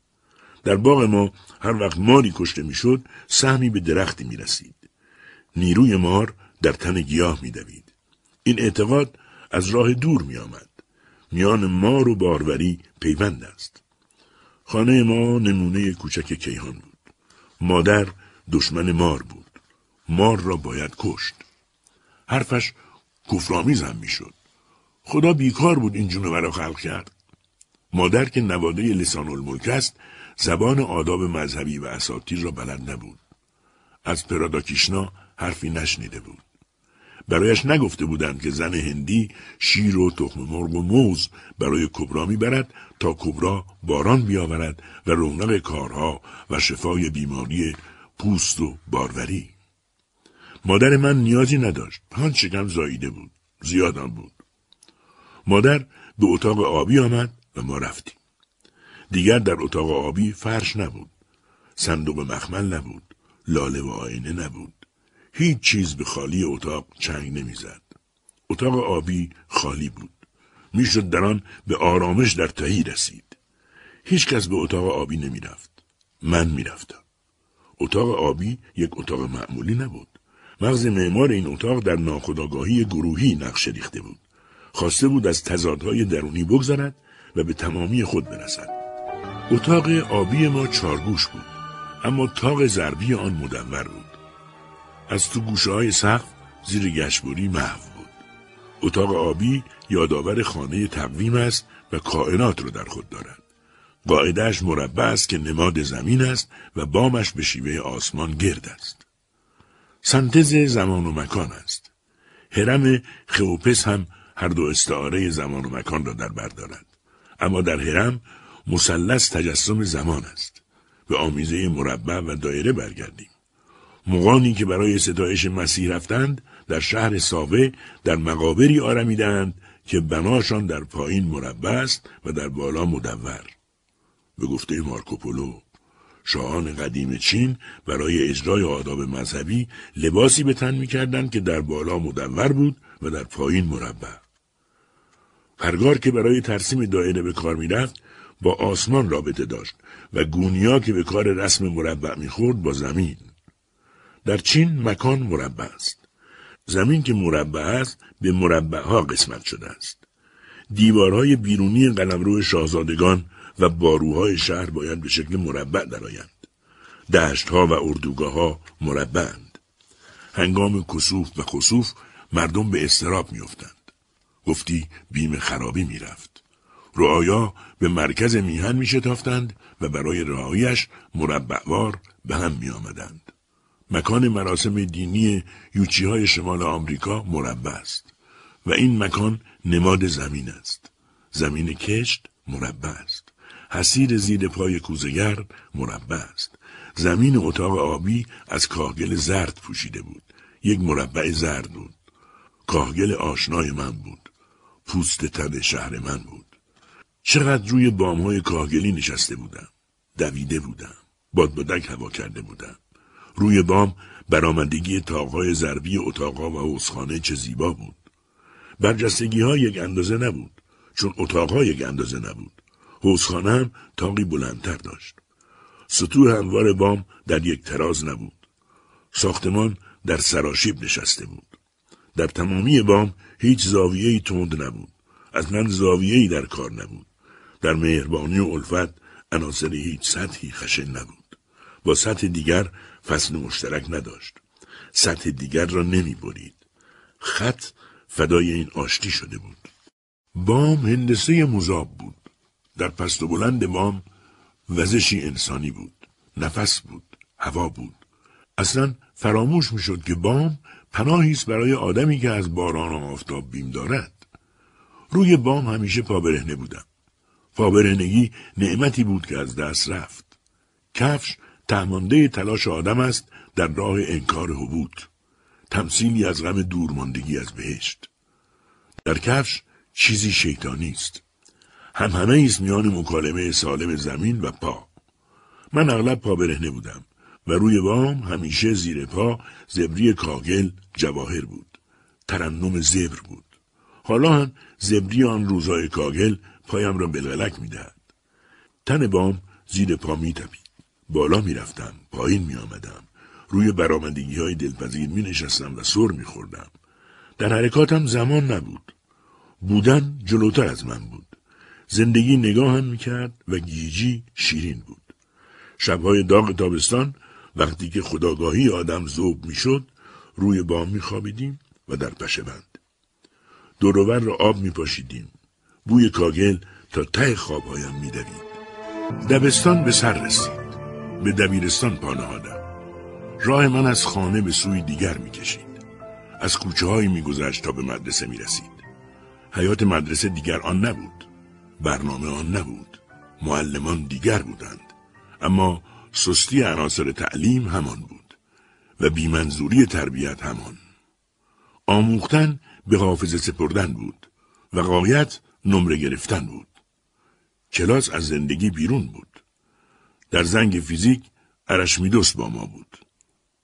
در باغ ما هر وقت ماری کشته می‌شد سهمی به درختی می رسید. نیروی مار در تن گیاه میدوید. این اعتقاد از راه دور می آمد. میان مار و باروری پیوند است. خانه ما نمونه کوچک کیهان بود. مادر دشمن مار بود. مار را باید کشت. حرفش کفرآمیز هم می‌شد. خدا بیکار بود این جونور را خلق کرد. مادر که نواده لسان الملک است زبان آداب مذهبی و اساتیر را بلد نبود. از پراداکیشنا حرفی نشنیده بود. برایش نگفته بودند که زن هندی شیر و تخم مرغ و موز برای کبرا می‌برد تا کبرا باران بیاورد و رونق کارها و شفای بیماری پوست و باروری. مادر من نیازی نداشت. پنج شکم زاییده بود. زیادم بود. مادر به اتاق آبی آمد و ما رفتیم. دیگر در اتاق آبی فرش نبود. صندوق مخمل نبود. لاله و آینه نبود. هیچ چیز به خالی اتاق چنگ نمی‌زد. اتاق آبی خالی بود. می‌شد در آن به آرامش در تهی رسید. هیچ کس به اتاق آبی نمی‌رفت. من می‌رفتم. اتاق آبی یک اتاق معمولی نبود. مغز معمار این اتاق در ناخودآگاهی گروهی نقش ریخته بود. خواسته بود از تضادهای درونی بگذرد و به تمامی خود برسد. اتاق آبی ما چارگوش بود. اما تاق ضربی آن مدور بود. از تو گوشه های سقف زیر گشبوری محو بود. اتاق آبی یادآور خانه تقویم است و کائنات را در خود دارد. قاعدهش مربع است که نماد زمین است و بامش به شیوه آسمان گرد است. سنتز زمان و مکان است. هرم خئوپس هم هر دو استعاره زمان و مکان را در بر دارد. اما در هرم مثلث تجسم زمان است. به آمیزه مربع و دایره برگردیم. مغانی که برای ستایش مسیح رفتند در شهر ساوه در مقابری آرمیدند که بناشان در پایین مربع است و در بالا مدور به گفته مارکوپولو شاهان قدیم چین برای اجرای آداب مذهبی لباسی به تن می‌کردند که در بالا مدور بود و در پایین مربع پرگار که برای ترسیم دایره به کار می‌رفت با آسمان رابطه داشت و گونیا که به کار رسم مربع می‌خورد با زمین در چین مکان مربع است. زمین که مربع است به مربع ها قسمت شده است. دیوارهای بیرونی قلمرو شاهزادگان و باروهای شهر باید به شکل مربع درآیند. دشتها و اردوگاه ها مربعند. هنگام کسوف و خسوف مردم به استراب میافتند. گفتی بیم خرابی می‌رفت. رعایا به مرکز میهن می و برای رعایش مربعوار به هم می آمدند. مکان مراسم دینی یوچی های شمال آمریکا مربع است و این مکان نماد زمین است. زمین کشت مربع است. حسیر زیر پای کوزگر مربع است. زمین اتاق آبی از کاهگل زرد پوشیده بود. یک مربع زرد بود. کاهگل آشنای من بود. پوست تن شهر من بود. چقدر روی بامهای کاهگلی نشسته بودم. دویده بودم. بادبادک هوا کرده بودم. روی بام برآمدگی تاقهای ضربی اتاقها و حوزخانه چه زیبا بود. برجستگی ها یک اندازه نبود. چون اتاقها یک اندازه نبود. حوزخانه هم تاقی بلندتر داشت. سطوح هموار بام در یک تراز نبود. ساختمان در سراشیب نشسته بود. در تمامی بام هیچ زاویه‌ای تند نبود. از من زاویه‌ای در کار نبود. در مهربانی و الفت عناصر هیچ سطحی خشن نبود. با سطح دیگر فصل مشترک نداشت. سطح دیگر را نمی برید. خط فدای این آشتی شده بود. بام هندسه مذاب بود. در پست و بلند بام وزشی انسانی بود. نفس بود. هوا بود. اصلا فراموش می‌شد که بام پناهی است برای آدمی که از باران و آفتاب بیم دارد. روی بام همیشه پابرهنه بودم. پابرهنگی نعمتی بود که از دست رفت. کفش تهمانده تلاش آدم است در راه انکار حبوط. تمثیلی از غم دورماندگی از بهشت. در کفش چیزی شیطانی است. هم همه ایست میان مکالمه سالم زمین و پا. من اغلب پا برهنه بودم و روی بام همیشه زیر پا زبری کاگل جواهر بود. ترنم زبر بود. حالا هم زبری آن روزای کاگل پایم را بلغلک می‌دهد. تن بام زیر پا میتپید. بالا می‌رفتم. پایین میآمدم. روی برامندگی های دلپذیر می نشستم و سر می خوردم. در حرکاتم زمان نبود. بودن جلوتر از من بود. زندگی نگاهم می‌کرد و گیجی شیرین بود. شبهای داغ تابستان وقتی که خداگاهی آدم زوب می‌شد روی بام میخوابیدیم و در پشه بند. دورور را آب میپاشیدیم. بوی کاگل تا ته خوابهایم میدوید. دبستان به سر رسید. به دبیرستان پانهادم. راه من از خانه به سوی دیگر می‌کشید. از کوچه هایی میگذشت تا به مدرسه می‌رسید. حیات مدرسه دیگر آن نبود. برنامه آن نبود. معلمان دیگر بودند. اما سستی عناصر تعلیم همان بود و بیمنظوری تربیت همان. آموختن به حافظه سپردن بود و قایت نمره گرفتن بود. کلاس از زندگی بیرون بود. در زنگ فیزیک ارشمیدس با ما بود.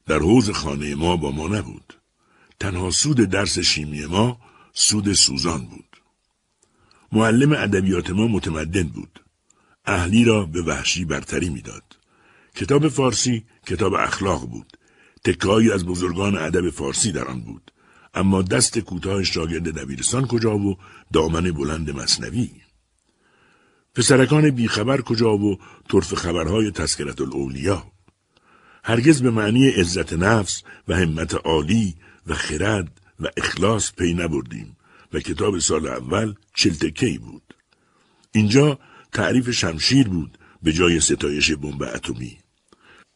در حوز خانه ما با ما نبود. تنها سود درس شیمی ما سود سوزان بود. معلم ادبیات ما متمدن بود. اهلی را به وحشی برتری می‌داد. کتاب فارسی کتاب اخلاق بود. تکایی از بزرگان ادب فارسی در آن بود. اما دست کوتاه شاگرد دبیرستان کجا و دامن بلند مصنوی پسرکان بیخبر کجا و طرف خبرهای تسکرت الاولیا هرگز به معنی عزت نفس و همت عالی و خرد و اخلاص پی نبردیم و کتاب سال اول چلتکی بود. اینجا تعریف شمشیر بود به جای ستایش بمب اتمی.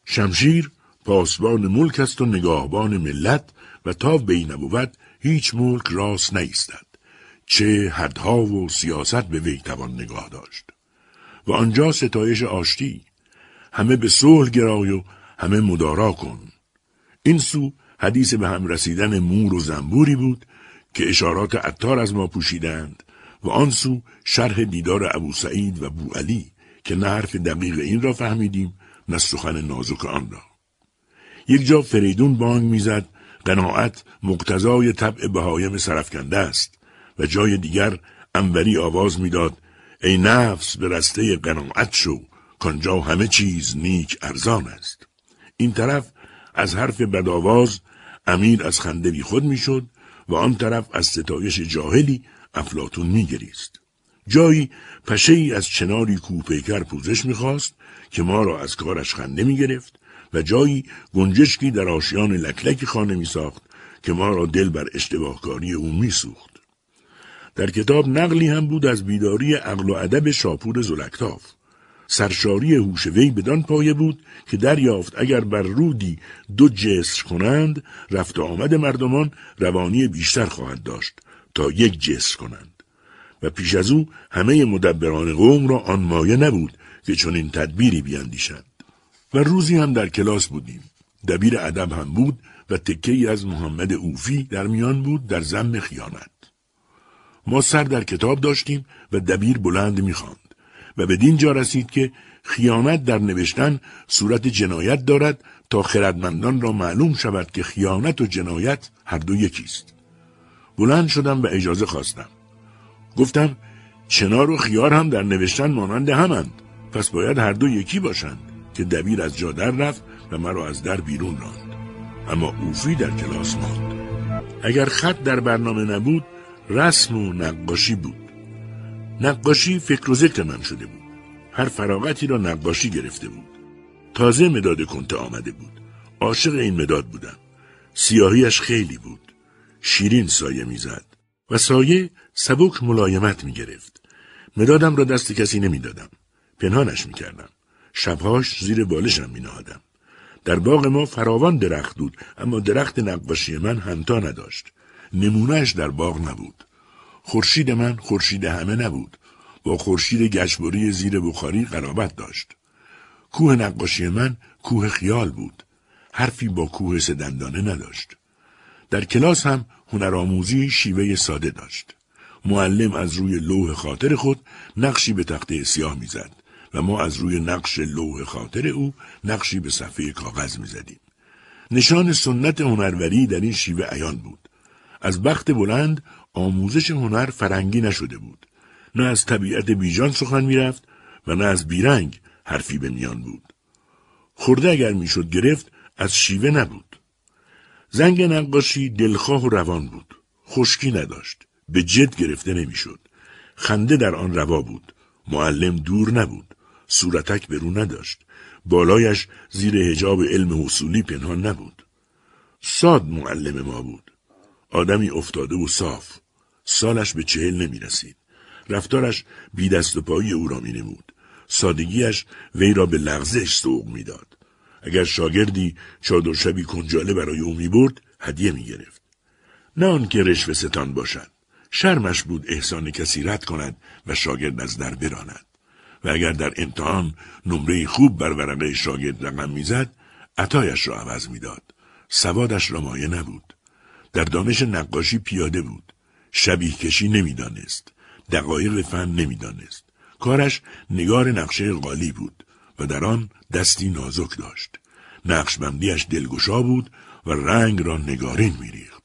شمشیر پاسبان ملک است و نگاهبان ملت و تا بی نبود هیچ ملک راست نیستد. چه حدها و سیاست به وی توان نگاه داشت. و آنجا ستایش آشتی همه به صلح گرای و همه مدارا کن. این سو حدیث به هم رسیدن مور و زنبوری بود که اشارات عطار از ما پوشیدند و آن سو شرح دیدار ابو سعید و بو علی که نه حرف دقیق این را فهمیدیم نه سخن نازک آن را. یک جا فریدون بانگ می‌زد قناعت مقتضای طبع بهایم سرفکنده است و جای دیگر انوری آواز می‌داد ای نفس به رسته قناعت شو کانجا همه چیز نیک ارزان است. این طرف از حرف بدآواز امیر از خنده بی خود می‌شد و آن طرف از ستایش جاهلی افلاتون میگریست. جایی پشه ای از چناری کوپیکر پوزش می‌خواست که ما را از کارش خنده می‌گرفت و جایی گنجشکی در آشیان لکلک خانه میساخت که ما را دل بر اشتباهکاری او میسوخت. در کتاب نقلی هم بود از بیداری عقل و ادب شاپور زلکتاف. سرشاری هوش وی بدان پایه بود که دریافت اگر بر رودی دو جسر کنند رفت آمد مردمان روانی بیشتر خواهد داشت تا یک جسر کنند. و پیش از او همه مدبران قوم را آن مایه نبود که چون این تدبیری بیاندیشند و روزی هم در کلاس بودیم دبیر ادب هم بود و تکه از محمد اوفی در میان بود در زم خیانت ما سر در کتاب داشتیم و دبیر بلند می‌خواند و به دین جا رسید که خیانت در نوشتن صورت جنایت دارد تا خردمندان را معلوم شود که خیانت و جنایت هر دو یکیست. بلند شدم و اجازه خواستم. گفتم چنار و خیار هم در نوشتن مانند همند پس باید هر دو یکی باشند که دبیر از جا در رفت و مرا از در بیرون راند. اما اوفی در کلاس ماند. اگر خط در برنامه نبود رسم و نقاشی بود. نقاشی فکر و ذکر من شده بود. هر فراغتی را نقاشی گرفته بود. تازه مداد کنته آمده بود. عاشق این مداد بودم. سیاهیش خیلی بود. شیرین سایه می‌زد. و سایه سبک ملایمت می گرفت. مدادم را دست کسی نمی‌دادم. پنهانش می کردم. شبهاش زیر بالشم می نهادم. در باغ ما فراوان درخت بود اما درخت نقاشی من همتا نداشت. نمونهش در باغ نبود. خورشید من خورشید همه نبود. با خورشید گشبری زیر بخاری قرابت داشت. کوه نقاشی من کوه خیال بود. حرفی با کوه سدندانه نداشت. در کلاس هم هنرآموزی شیوه ساده داشت. معلم از روی لوح خاطر خود نقشی به تخته سیاه می‌زد و ما از روی نقش لوح خاطر او نقشی به صفحه کاغذ می‌زدیم. نشان سنت هنروری در این شیوه عیان بود. از بخت بلند آموزش هنر فرنگی نشده بود. نه از طبیعت بیجان سخن می‌رفت و نه از بیرنگ حرفی به میان بود. خورده اگر می‌شد گرفت از شیوه نبود. زنگ نقاشی دلخواه و روان بود. خشکی نداشت. به جد گرفته نمی‌شد. خنده در آن روا بود. معلم دور نبود. صورتک به رو نداشت. بالایش زیر هجاب علم حصولی پنهان نبود. ساد معلم ما بود. آدمی افتاده و صاف. سالش به چهل نمی رسید. رفتارش بی دست و پایی او را می نمود. سادگیش وی را به لغزش سوق می‌داد. اگر شاگردی چادر شبی کنجاله برای او می برد هدیه می گرفت. نه آنکه رشوه ستان باشد. شرمش بود احسان کسی رد کند و شاگرد از در براند. و اگر در امتحان نمره خوب بر ورقه شاگرد رقم می‌زد عطایش را عوض می‌داد. سوادش را مایه نبود. در دانش نقاشی پیاده بود. شبیه کشی نمی‌دانست. دقایق فن نمی‌دانست. کارش نگار نقشه غالی بود و در آن دستی نازک داشت. نقشبندیش دلگشا بود و رنگ را نگارین میریخت.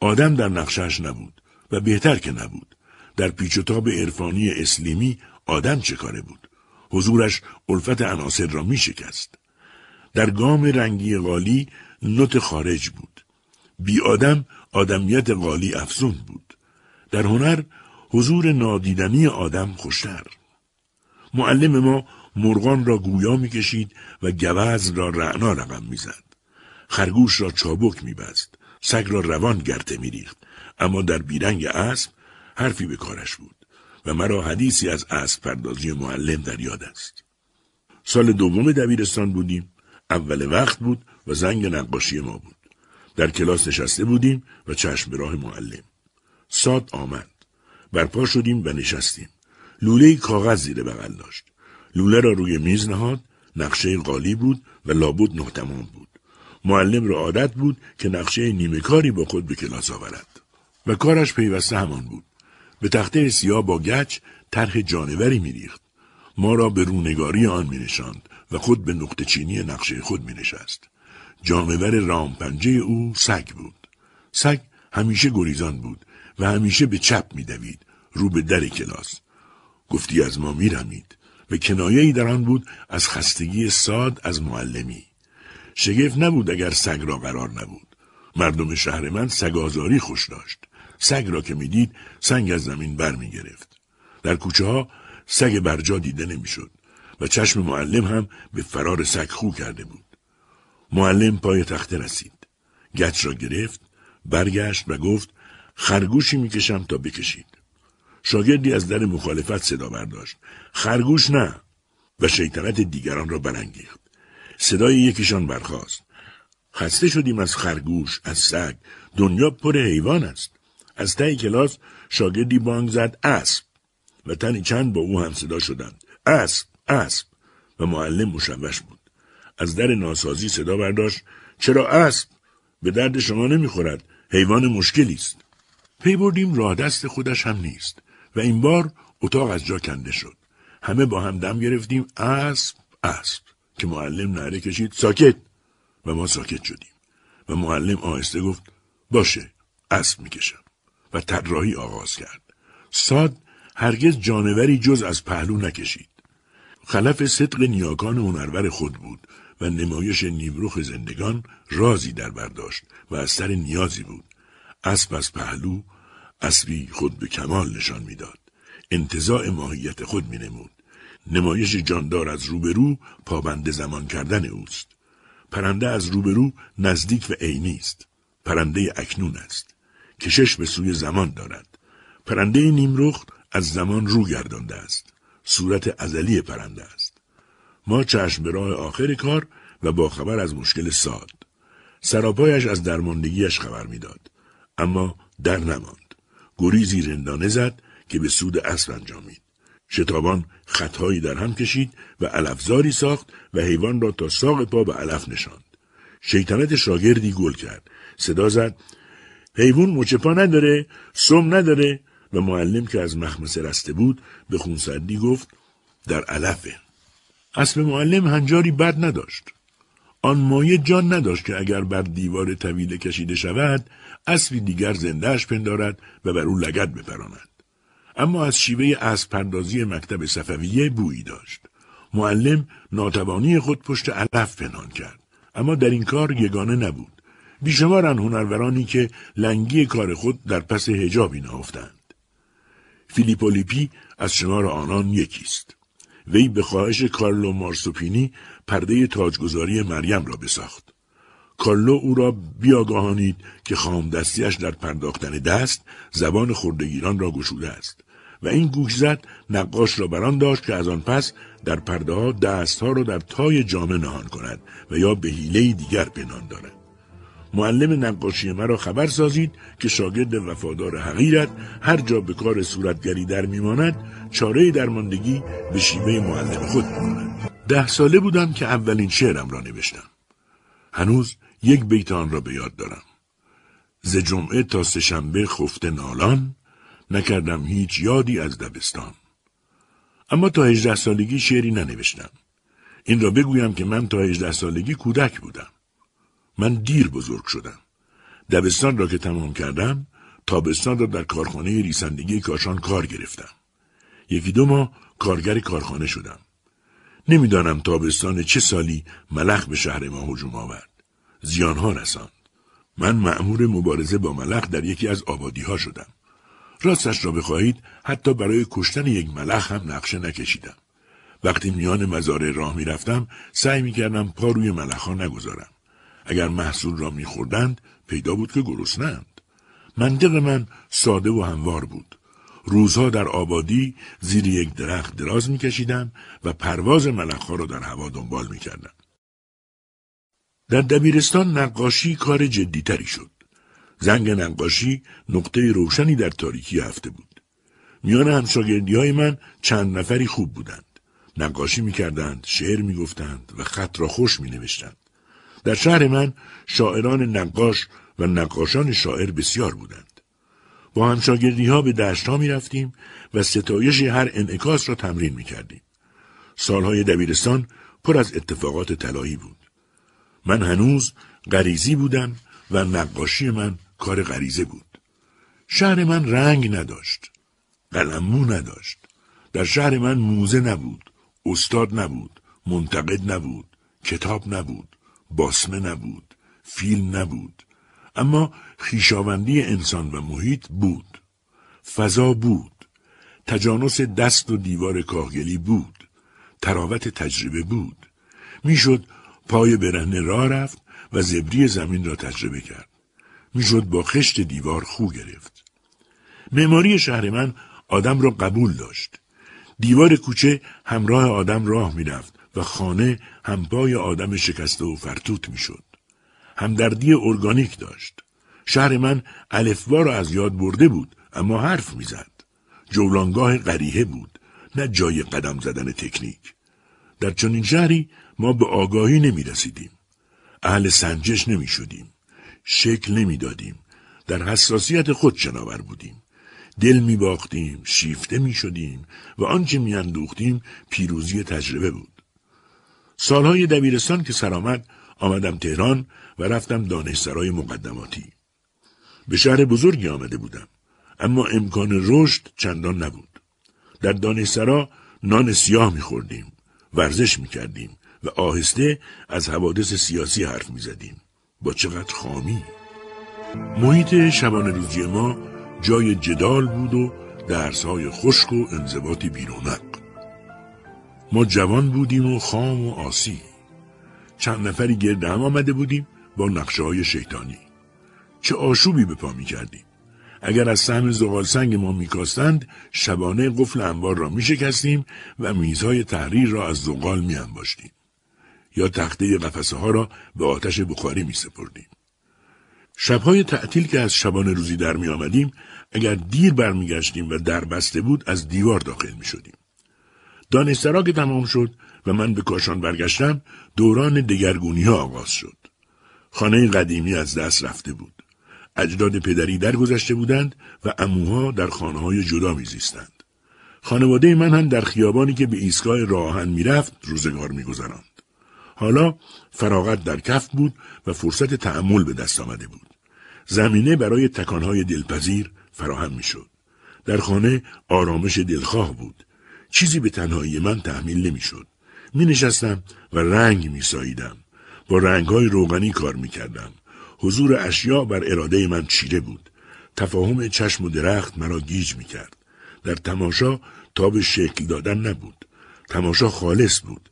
آدم در نقشش نبود و بهتر که نبود. در پیچ و تاب عرفانی اسلیمی آدم چه کاره بود؟ حضورش الفت عناصر را می شکست. در گام رنگی غالی نوت خارج بود. بی آدم آدمیت غالی افزون بود. در هنر حضور نادیدنی آدم خوشتر. معلم ما مرغان را گویا می‌کشید و گوز را رعنا رقم می‌زد خرگوش را چابک میبست سگ را روان گرته میریخت اما در بیرنگ اسب حرفی به کارش بود. و مرا حدیثی از اسب پردازی معلم در یاد است. سال دوم دبیرستان بودیم. اول وقت بود و زنگ نقاشی ما بود. در کلاس نشسته بودیم و چشم به راه معلم. ساد آمد. برپا شدیم و نشستیم. لوله کاغذ زیر بغل داشت. لوله را روی میز نهاد. نقشه قالی بود و لابد نه تمام بود. معلم را عادت بود که نقشه نیمه کاری با خود به کلاس آورد. و کارش پیوسته همان بود. به تخته سیاه با گچ طرح جانوری میریخت. ما را به رونگاری آن مینشاند و خود به نقطه چینی نقشه خود مینشست. جانور رامپنجه او سگ بود. سگ همیشه گریزان بود و همیشه به چپ میدوید رو به در کلاس. گفتی از ما میرمید و کنایه در آن بود از خستگی ساد از معلمی. شگفت نبود اگر سگ را قرار نبود. مردم شهر من سگازاری خوش داشت. سگ را که می‌دید سنگ از زمین بر می گرفت. در کوچه ها سگ برجا دیده نمی‌شد و چشم معلم هم به فرار سگ خو کرده بود. معلم پای تخته رسید. گچ را گرفت، برگشت و گفت خرگوشی می‌کشم تا بکشید. شاگردی از در مخالفت صدا برداشت. خرگوش نه. و شیطنت دیگران را برانگیخت صدای یکیشان برخاست خسته شدیم از خرگوش از سگ دنیا پر حیوان است از ته کلاس شاگردی بانگ زد اسب. و تنی چند با او هم صدا شدند. اسب اسب. و معلم مشوش بود. از در ناسازی صدا برداشت. چرا اسب؟ به درد شما نمی‌خورد. حیوان مشکلی است. پی بردیم راه دست خودش هم نیست. و این بار اتاق از جا کنده شد. همه با هم دم گرفتیم. اسب اسب. که معلم نهره کشید. ساکت. و ما ساکت شدیم. و معلم آهسته گفت باشه اسب می‌کشم. و طراحی آغاز کرد ساد هرگز جانوری جز از پهلو نکشید خلف صدق نیاکان هنرور خود بود و نمایش نیمروخ زندگان رازی در برداشت و از سر نیازی بود اسب از پهلو اسبی خود به کمال نشان می‌داد انتظاع ماهیت خود می نمود. نمایش جاندار از روبرو پابند زمان کردن اوست. پرنده از روبرو نزدیک و عینی است. پرنده اکنون است. کشش به سوی زمان دارد. پرنده نیمرخت از زمان رو گردانده است. صورت ازلی پرنده است. ما چشم به راه آخر کار و با خبر از مشکل ساد. سراپایش از درماندگیش خبر می‌داد. اما در نماند. گریزی رندانه زد که به سود اسب انجامید. شتابان خطهایی در هم کشید و علفزاری ساخت و حیوان را تا ساق پا به علف نشاند. شیطنت شاگردی گل کرد. صدا زد حیوان مچپا نداره، سم نداره و معلم که از مخمسه رسته بود به خونسردی گفت در علفه. اسب معلم هنجاری بد نداشت. آن مایه جان نداشت که اگر بر دیوار طویل کشیده شود اسبی دیگر زندهش پندارد و بر او لگت بپراند. اما از شیوه از پردازی مکتب صفویه بویی داشت. معلم ناتوانی خود پشت علف پنهان کرد. اما در این کار یگانه نبود. بیشمارن هنرورانی که لنگی کار خود در پس هجابی نهفتند. فیلیپولیپی از شمار آنان یکیست. وی به خواهش کارلو مارسوپینی پرده تاجگذاری مریم را بساخت. کارلو او را بیاگاهانید که خام دستیش در پرداختن دست زبان خردگیران را گشوده است. و این گوش زد نقاش را بران داشت که از آن پس در پرده ها دست ها را در تای جامه نهان کند و یا به حیله دیگر پنهان دارد. معلم نقاشی مرا خبر سازید که شاگرد وفادار حقیرت هر جا به کار صورتگری در میماند چاره درماندگی به شیوه معلم خود می‌کند ده ساله بودم که اولین شعرم را نوشتم هنوز یک بیت آن را به یاد دارم ز جمعه تا سهشنبه خفته نالان نکردم هیچ یادی از دبستان. اما تا هجده سالگی شعری ننوشتم. این را بگویم که من تا هجده سالگی کودک بودم. من دیر بزرگ شدم. دبستان را که تمام کردم، تابستان را در کارخانه ریسندگی کاشان کار گرفتم. یکی دو ماه کارگر کارخانه شدم. نمی‌دانم تابستان چه سالی ملخ به شهر ما هجوم آورد. زیانها رساند. من مأمور مبارزه با ملخ در یکی از آبادی ها شدم. راستش را بخواهید حتی برای کشتن یک ملخ هم نقشه نکشیدم. وقتی میان مزاره راه می‌رفتم سعی می‌کردم پا روی ملخها نگذارم. اگر محصول را میخوردند پیدا بود که گرسنند. منطق من ساده و هموار بود. روزها در آبادی زیر یک درخت دراز میکشیدم و پرواز ملخها را در هوا دنبال می‌کردم. در دبیرستان نقاشی کار جدیتری شد. زنگ نقاشی نقطه روشنی در تاریکی هفته بود. میان همشاگردی های من چند نفری خوب بودند. نقاشی می‌کردند، شعر می‌گفتند و خط را خوش می نوشتند. در شهر من شاعران نقاش و نقاشان شاعر بسیار بودند. با همشاگردی ها به دشت ها می رفتیم و ستایش هر انعکاس را تمرین می کردیم. سالهای دبیرستان پر از اتفاقات طلایی بود. من هنوز غریزی بودم و نقاشی من کار غریزه بود. شهر من رنگ نداشت. قلممو نداشت. در شهر من موزه نبود. استاد نبود. منتقد نبود. کتاب نبود. باسمه نبود. فیلم نبود. اما خیشاوندی انسان و محیط بود. فضا بود. تجانس دست و دیوار کاهگلی بود. تراوت تجربه بود. می‌شد پای برهنه راه رفت و زبری زمین را تجربه کرد. می‌شد با خشت دیوار خو گرفت. معماری شهر من آدم را قبول داشت. دیوار کوچه همراه آدم راه می‌رفت و خانه همپای آدم شکسته و فرتوت می‌شد. همدردی ارگانیک داشت. شهر من الفبا را از یاد برده بود اما حرف می‌زد. جولانگاه غریه بود نه جای قدم زدن تکنیک. در چنین شهری ما به آگاهی نمی رسیدیم. اهل سنجش نمی شدیم. شکل نمی دادیم. در حساسیت خود شناور بودیم. دل می باختیم، شیفته می شدیم و آنچه می اندوختیم پیروزی تجربه بود. سالهای دبیرستان که سرآمد آمدم تهران و رفتم دانشسرای مقدماتی. به شهر بزرگی آمده بودم. اما امکان رشد چندان نبود. در دانشسرا نان سیاه میخوردیم، ورزش می‌کردیم و آهسته از حوادث سیاسی حرف می‌زدیم. با چقدر خامی. محیط شبانه روزی ما جای جدال بود و درسهای خشک و انضباطی بیرونق. ما جوان بودیم و خام و آسی. چند نفری گرد هم آمده بودیم با نقشه های شیطانی. چه آشوبی به پا می کردیم. اگر از سهم زغال سنگ ما میکاستند شبانه قفل انبار را میشکستیم و میزهای تحریر را از زغال میانباشتیم یا تخته قفسه ها را به آتش بخاری می سپردیم. شبهای تعطیل که از شبانه روزی در می آمدیم اگر دیر برمیگشتیم و در بسته بود از دیوار داخل می شدیم. دانسترا که تمام شد و من به کاشان برگشتم دوران دگرگونی ها آغاز شد. خانه قدیمی از دست رفته بود. اجداد پدری درگذشته بودند و اموها در خانه های جدا میزیستند. خانواده من هم در خیابانی که به ایستگاه راهن می‌رفت روزگار میگذراند. حالا فراغت در کف بود و فرصت تعمل به دست آمده بود. زمینه برای تکانهای دلپذیر فراهم می‌شد. در خانه آرامش دلخواه بود. چیزی به تنهایی من تحمیل نمی‌شد. می نشستم و رنگ می ساییدم. با رنگهای روغنی کار می کردم. حضور اشیا بر اراده من چیره بود. تفاهم چشم و درخت مرا گیج می کرد. در تماشا تاب شکل دادن نبود. تماشا خالص بود.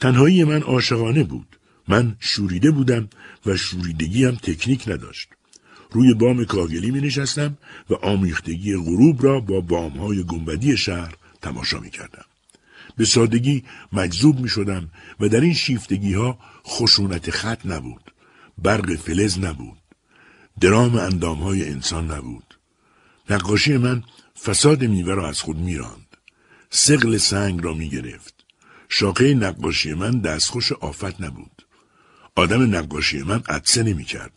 تنهایی من عاشقانه بود. من شوریده بودم و شوریدگی هم تکنیک نداشت. روی بام کاگلی می نشستم و آمیختگی غروب را با بامهای گنبدی شهر تماشا می کردم. به سادگی مجذوب می شدم و در این شیفتگی ها خشونت خط نبود. برق فلز نبود. درام اندام های انسان نبود. نقاشی من فساد میوه را از خود میراند. سقل سنگ را می گرفت. شاقه نقاشی من دستخوش آفت نبود. آدم نقاشی من عدسه نمی کرد.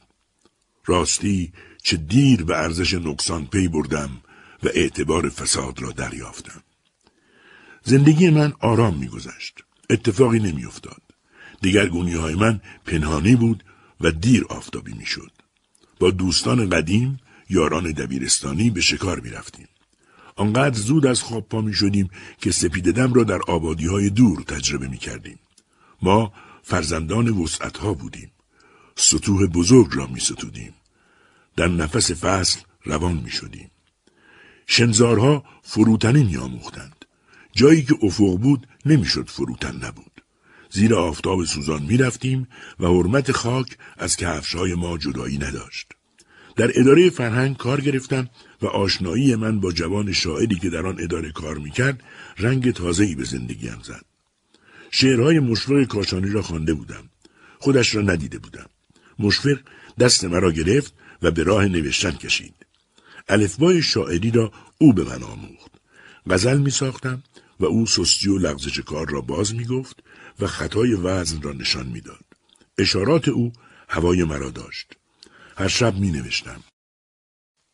راستی چه دیر به ارزش نقصان پی بردم و اعتبار فساد را دریافتم. زندگی من آرام میگذشت. اتفاقی نمیافتاد. دیگرگونی های من پنهانی بود و دیر آفتابی می‌شد. با دوستان قدیم یاران دبیرستانی به شکار می رفتیم. آنقدر زود از خواب پا می شدیم که سپیددم را در آبادی های دور تجربه می کردیم. ما فرزندان وسعت ها بودیم. سطوح بزرگ را می ستودیم. در نفس فصل روان می شدیم. شنزارها فروتنی می آموختند. جایی که افق بود نمی‌شد فروتن نبود. زیر آفتاب سوزان می رفتیم و حرمت خاک از کفشهای ما جدایی نداشت. در اداره فرهنگ کار گرفتم و آشنایی من با جوان شاعری که در آن اداره کار می‌کرد رنگ تازه‌ای به زندگیم زد. شعرهای مشفق کاشانی را خوانده بودم. خودش را ندیده بودم. مشفق دست مرا گرفت و به راه نوشتن کشید. الفبای شاعری را او به من آموخت. غزل می ساختم و او سستی و لغزش کار را باز می گفت و خطای وزن را نشان می‌داد. اشارات او هوای مرا داشت. هر شب می نوشتم.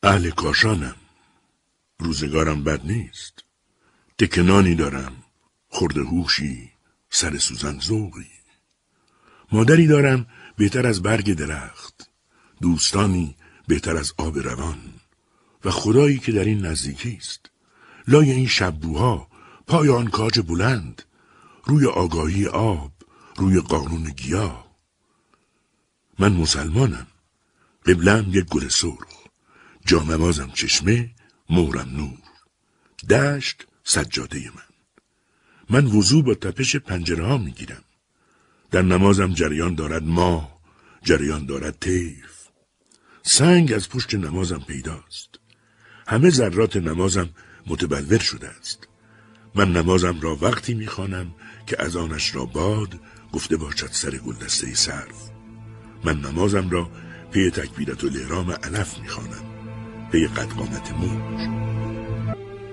اهل کاشانم. روزگارم بد نیست. دکنانی دارم. خورده هوشی. سر سوزن زوغی. مادری دارم بهتر از برگ درخت. دوستانی بهتر از آب روان. و خدایی که در این نزدیکی است. لای این شبوها پای آن کاج بلند روی آگاهی آب روی قانون گیاه من مسلمانم قبلم یک گل سرخ جانمازم چشمه مورم نور. دشت سجاده من. من وضوع با تپش پنجره ها می گیرم. در نمازم جریان دارد ماه جریان دارد تیف سنگ از پشت نمازم پیداست. همه ذرات نمازم متبلور شده است. من نمازم را وقتی می‌خوانم که اذانش را باد گفته باشد سر گلدسته سرو من نمازم را پی تکبیرة الاحرام علف می‌خوانم پی قد قامت موج.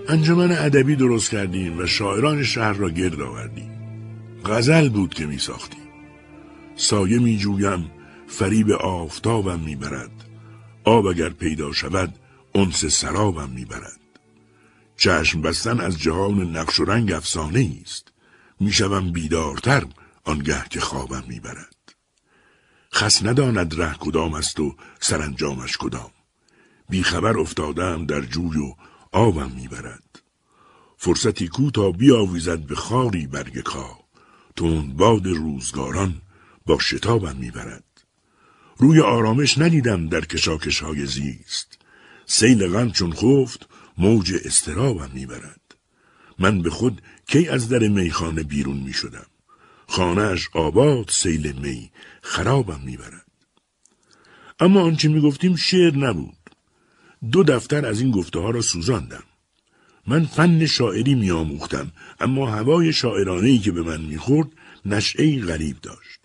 انجمن ادبی درست کردیم و شاعران شهر را گرد آوردیم. غزل بود که می ساختیم سایه می جویم فریب آفتابم می برد آب اگر پیدا شود انس سرابم می برد چشم بستن از جهان نقش و رنگ افسانه است می‌شوم بیدارتر آنگه که خوابم می‌برد. خس نداند ره کدام است و سرانجامش کدام. بیخبر افتادم در جوی و آبم می‌برد. فرصتی کو تا بیاویزد به خاری برگ کا. تون باد روزگاران با شتابم می‌برد. روی آرامش ندیدم در کشاکش های زیست. سیل غم چون خفت موج استرابم می‌برد من به خود کی از در میخانه بیرون می شدم. خانهش آباد سیل می خرابم می‌برد. اما آنچه می گفتیم شعر نبود. دو دفتر از این گفته ها را سوزاندم. من فن شاعری می آموختم اما هوای شاعرانه ای که به من می‌خورد نشعه غریب داشت.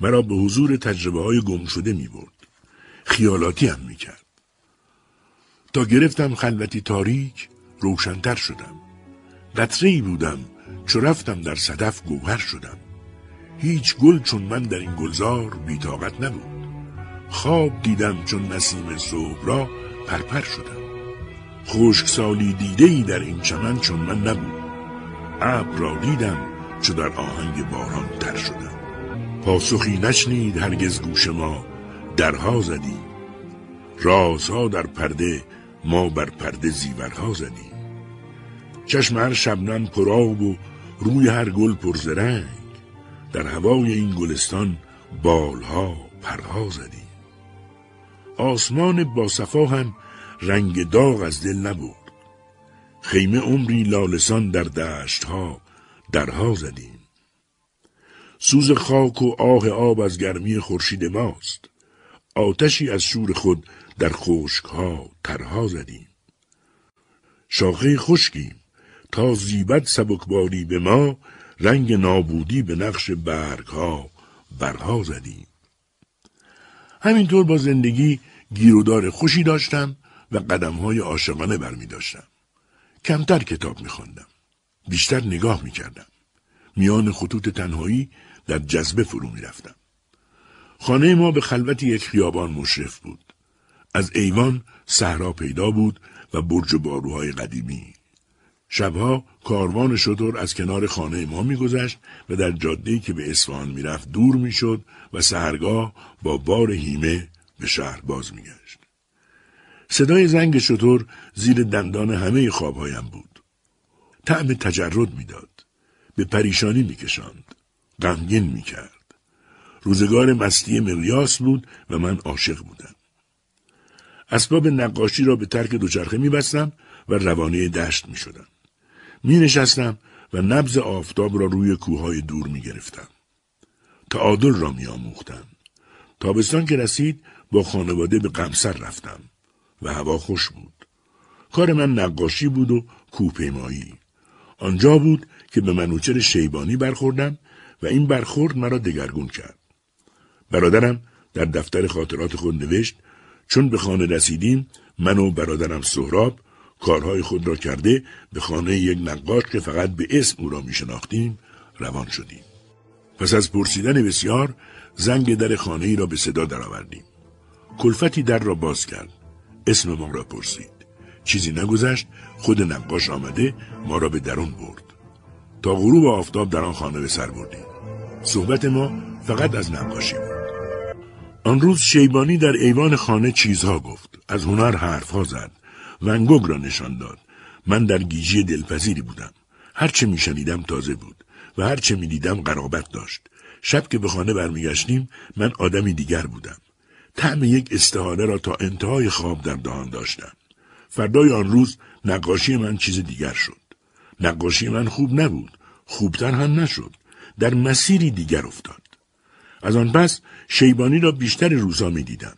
مرا به حضور تجربه های گم شده می برد. خیالاتی هم می کرد. تا گرفتم خلوتی تاریک روشنتر شدم. قطره بودم چو رفتم در صدف گوهر شدم. هیچ گل چون من در این گلزار بیتاقت نبود. خواب دیدم چون نسیم صبح را پرپر شدم. خشک سالی دیده ای در این چمن چون من نبود. ابر را دیدم چو در آهنگ باران تر شدم. پاسخی نشنید هرگز گوش ما درها زدیم رازها در پرده ما بر پرده زیورها زدیم. چشم هر شبنم پراب و روی هر گل پرزرنگ در هوای این گلستان بالها پرها زدیم. آسمان با صفا هم رنگ داغ از دل نبود خیمه عمری لالسان در دشتها درها زدیم. سوز خاک و آه آب از گرمی خورشید ماست. آتشی از شور خود در خشکها ترها زدیم شاخه خشکیم تا زیبت سبکباری به ما رنگ نابودی به نقش برگها برها زدیم همینطور با زندگی گیرودار خوشی داشتم و قدمهای عاشقانه برمی داشتم. کمتر کتاب می خوندم. بیشتر نگاه می کردم. میان خطوط تنهایی در جذبه فرو می رفتم. خانه ما به خلوت یک خیابان مشرف بود. از ایوان صحرا پیدا بود و برج باروهای قدیمی. شبها کاروان شطور از کنار خانه ما میگذشت و در جاده‌ای که به اصفهان می‌رفت دور می‌شد و سهرگاه با بار هیمه به شهر باز میگشت. صدای زنگ شطور زیر دندان همه خوابهایم بود. طعم تجرد می‌داد. به پریشانی میکشاند. غمگین می‌کرد. روزگار مستی مقیاس بود و من عاشق بودم. اسباب نقاشی را به ترک دوچرخه میبستم و روانه دشت می‌شدم. می نشستم و نبز آفتاب را روی کوههای دور می گرفتم. تعادل را می آموختم. تابستان که رسید با خانواده به قمسر رفتم و هوا خوش بود. کار من نقاشی بود و کوپیمایی. آنجا بود که به منوچر شیبانی برخوردم و این برخورد مرا دگرگون کرد. برادرم در دفتر خاطرات خود نوشت چون به خانه رسیدیم من و برادرم سهراب کارهای خود را کرده به خانه یک نقاش که فقط به اسم او را می شناختیم روان شدیم. پس از پرسیدن بسیار زنگ در خانه ای را به صدا درآوردیم. کلفتی در را باز کرد. اسم ما را پرسید. چیزی نگذشت خود نقاش آمده ما را به درون برد. تا غروب آفتاب در آن خانه به سر بردیم. صحبت ما فقط از نقاشی بود. آن روز شیبانی در ایوان خانه چیزها گفت. از هنر حرفها زد. ونگوگ را نشان داد. من در گیجی دلپذیری بودم. هرچه میشنیدم تازه بود و هرچه می‌دیدم قرابت داشت. شب که به خانه برمیگشتیم من آدمی دیگر بودم. طعم یک استحاله را تا انتهای خواب در دهان داشتم. فردای آن روز نقاشی من چیز دیگر شد. نقاشی من خوب نبود. خوبتر هم نشد. در مسیری دیگر افتاد. از آن پس شیبانی را بیشتر روزها می دیدم.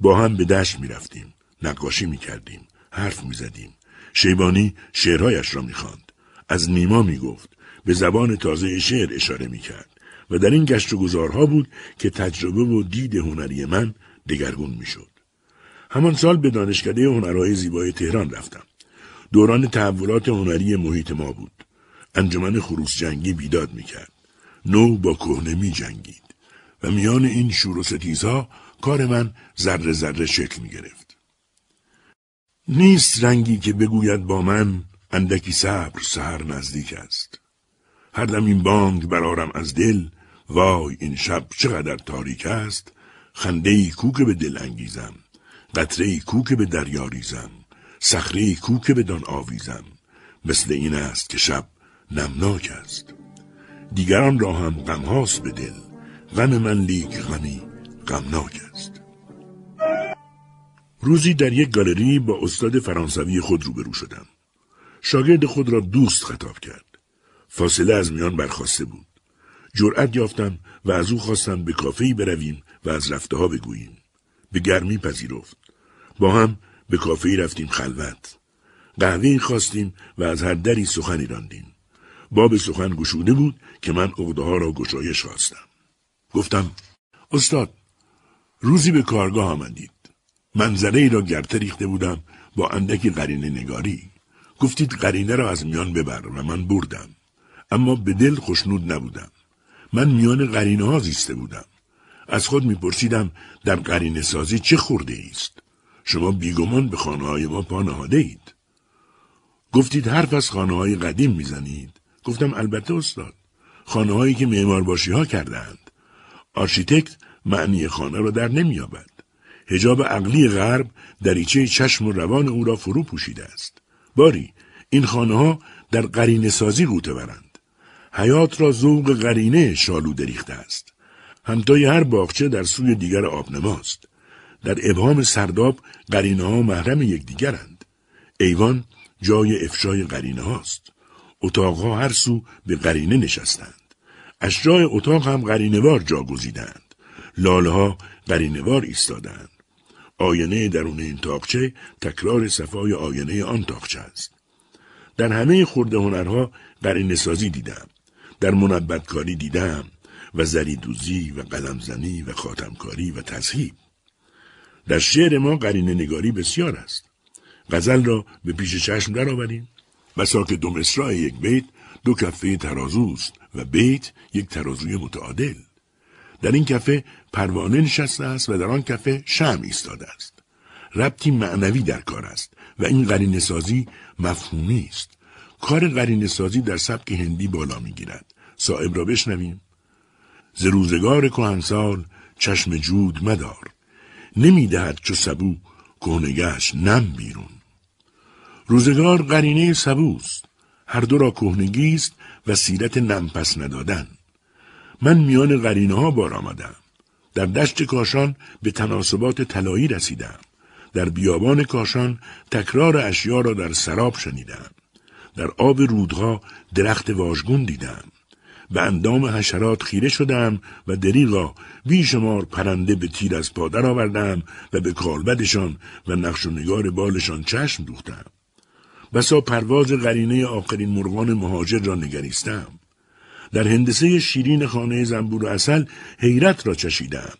با هم به دشت می رفتیم. نقاشی می کردیم. حرف می‌زدیم. شیبانی شعرهایش را می‌خواند. از نیما می گفت به زبان تازه شعر اشاره می کرد و در این گشت و گذارها بود که تجربه و دید هنری من دگرگون می شد. همان سال به دانشکده هنرهای زیبای تهران رفتم. دوران تحولات هنری محیط ما بود. انجمن خروس جنگی بیداد می کرد. نو با کهنه می جنگید. و میان این شور و ستیزها کار من ذره ذره شکل می گرفت. نیست رنگی که بگوید با من اندکی صبر سهر نزدیک است. هر دم این بانگ برارم از دل وای این شب چقدر تاریک است خنده ای کو که به دل انگیزم قطره ای کو که به دریا ریزم صخره ای کو که بدان آویزم مثل این است که شب نمناک است دیگران را هم غمهاست به دل غم من لیک غمی غمناک است. روزی در یک گالری با استاد فرانسوی خود روبرو شدم. شاگرد خود را دوست خطاب کرد. فاصله از میان برخواسته بود. جرأت یافتم و از او خواستم به کافه‌ای برویم و از رفته ها بگوییم. به گرمی پذیرفت. با هم به کافه رفتیم خلوت. قهوه خواستیم و از هر دری سخنی راندیم. باب سخن گشوده بود که من عقده ها را گشایش خواستم. گفتم استاد روزی به کارگاه آمدید. منظره ای را گرته ریخته بودم با اندکی قرینه نگاری. گفتید قرینه را از میان ببر و من بردم. اما به دل خوشنود نبودم. من میان قرینه ها زیسته بودم. از خود میپرسیدم در قرینه سازی چه خورده است شما بیگمان به خانه های ما پا نهاده اید. گفتید حرف از خانه های قدیم می‌زنید. گفتم البته استاد. خانه هایی که معمار باشی ها کردند آرشیتکت معنی خانه را در نمییابد. حجاب عقلی غرب دریچه چشم و روان او را فرو پوشیده است. باری این خانه ها در قرینه سازی غوطه‌ورند. حیاط را ذوق قرینه شالوده ریخته است. همتای هر باغچه در سوی دیگر آبنماست. در ابهام سرداب قرینه ها محرم یکدیگرند. ایوان جای افشای قرینه هاست اتاقها هر سو به قرینه نشستند. اشجای اتاق هم قرینوار جا گزیدند لاله ها قرینوار ایستادند. آینه درون این تاقچه تکرار صفای آینه آن تاقچه است. در همه خورده هنرها قرینه سازی دیدم. در منبتکاری دیدم و زریدوزی و قلمزنی و خاتمکاری و تذهیب. در شعر ما قرینه نگاری بسیار است. غزل را به پیش چشم درآوریم. بسا که دو مصرع یک بیت دو کفه ترازوست و بیت یک ترازوی متعادل. در این کفه پروانه نشسته است و در آن کفه شم ایستاده است. ربطی معنوی در کار است و این قرینه سازی مفهومی است. کار قرینه سازی در سبک هندی بالا می‌گیرد صاحب را بشنویم. ز روزگار کهنسال چشم جود مدار. نمی‌دهد چو سبو کهنگش نم بیرون. روزگار قرینه سبوست. هر دو را کهنگی است و سیرت نمپس ندادن. من میان قرینه ها بار آمدم. در دشت کاشان به تناسبات طلایی رسیدم. در بیابان کاشان تکرار اشیا را در سراب شنیدم. در آب رودها درخت واژگون دیدم. به اندام حشرات خیره شدم و دریغا بیشمار پرنده به تیر از پادر آوردم و به کالبدشان و نقش و نگار بالشان چشم دوختم. بسا پرواز قرینه آخرین مرغان مهاجر را نگریستم. در هندسه شیرین خانه زنبور و اصل حیرت را چشیدم.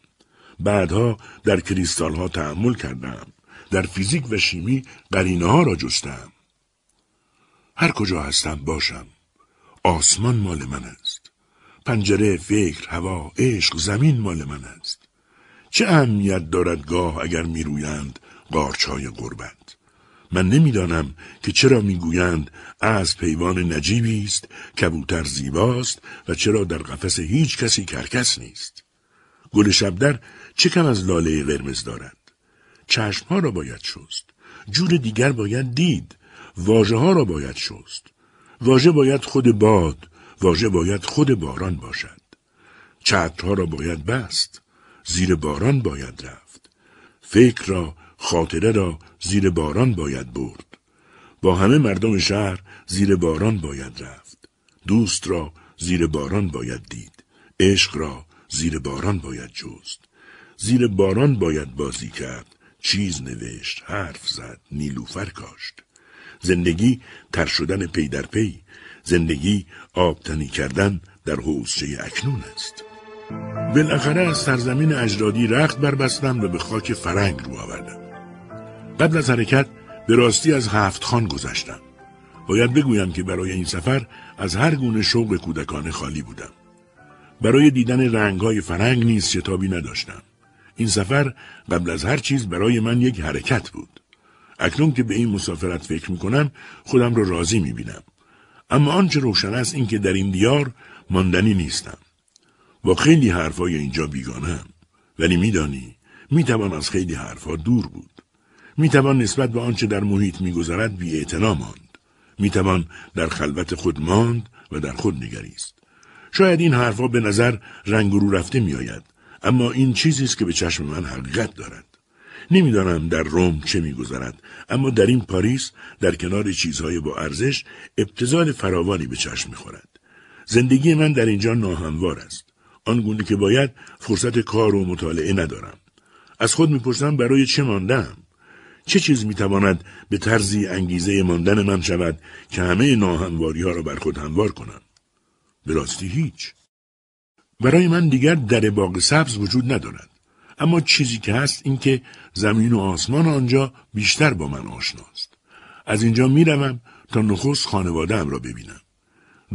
بعدها در کریستال ها تحمل کردم. در فیزیک و شیمی قرینه ها را جستم. هر کجا هستم باشم. آسمان مال من است. پنجره، فکر، هوا، عشق، زمین مال من است. چه اهمیت دارد گاه اگر میرویند قارچهای غربت. من نمی‌دانم که چرا می‌گویند از پیوان نجیبی است کبوتر زیباست و چرا در قفس هیچ کسی کرکس نیست. گل شبدر چه کم از لاله قرمز دارد؟ چشمها را باید شست. جور دیگر باید دید. واژه ها را باید شست. واژه باید خود باد. واژه باید خود باران باشد. چترها را باید بست. زیر باران باید رفت. فکر را خاطره را زیر باران باید برد. با همه مردم شهر زیر باران باید رفت. دوست را زیر باران باید دید. عشق را زیر باران باید جست. زیر باران باید بازی کرد. چیز نوشت، حرف زد، نیلوفر کاشت. زندگی تر شدن پی در پی. زندگی آبتنی کردن در حوزچه اکنون است بالاخره از سرزمین اجدادی رخت بربستم و به خاک فرنگ رو آوردم قبل از حرکت به راستی از هفت خان گذشتم باید بگویم که برای این سفر از هر گونه شوق کودکانه خالی بودم برای دیدن رنگهای فرنگ نیز شتابی نداشتم این سفر قبل از هر چیز برای من یک حرکت بود اکنون که به این مسافرت فکر می کنم خودم را راضی می بینم. اما آنچه روشن است این که در این دیار ماندنی نیستم. با خیلی حرفای اینجا بیگانم. ولی میدانی می‌توان از خیلی حرفها دور بود. می‌توان نسبت به آنچه در محیط میگذرد بی ماند. می‌توان در خلوت خود ماند و در خود نگریست. شاید این حرفها به نظر رنگ رو رفته میآید اما این چیزی است که به چشم من حقیقت دارد. نمی‌دانم در روم چه میگذرد اما در این پاریس در کنار چیزهای با ارزش ابتزال فراوانی به چشم می‌خورد زندگی من در اینجا ناهموار است آنگونه که باید فرصت کار و مطالعه ندارم از خود می‌پرسم برای چه ماندم چه چیز می‌تواند به طرزی انگیزه ماندن من شود که همه ناهمواری ها را بر خود هموار کنم به راستی هیچ برای من دیگر در باغ سبز وجود ندارد اما چیزی که هست این که زمین و آسمان آنجا بیشتر با من آشناست. از اینجا می‌روم تا نخست خانوادهام را ببینم.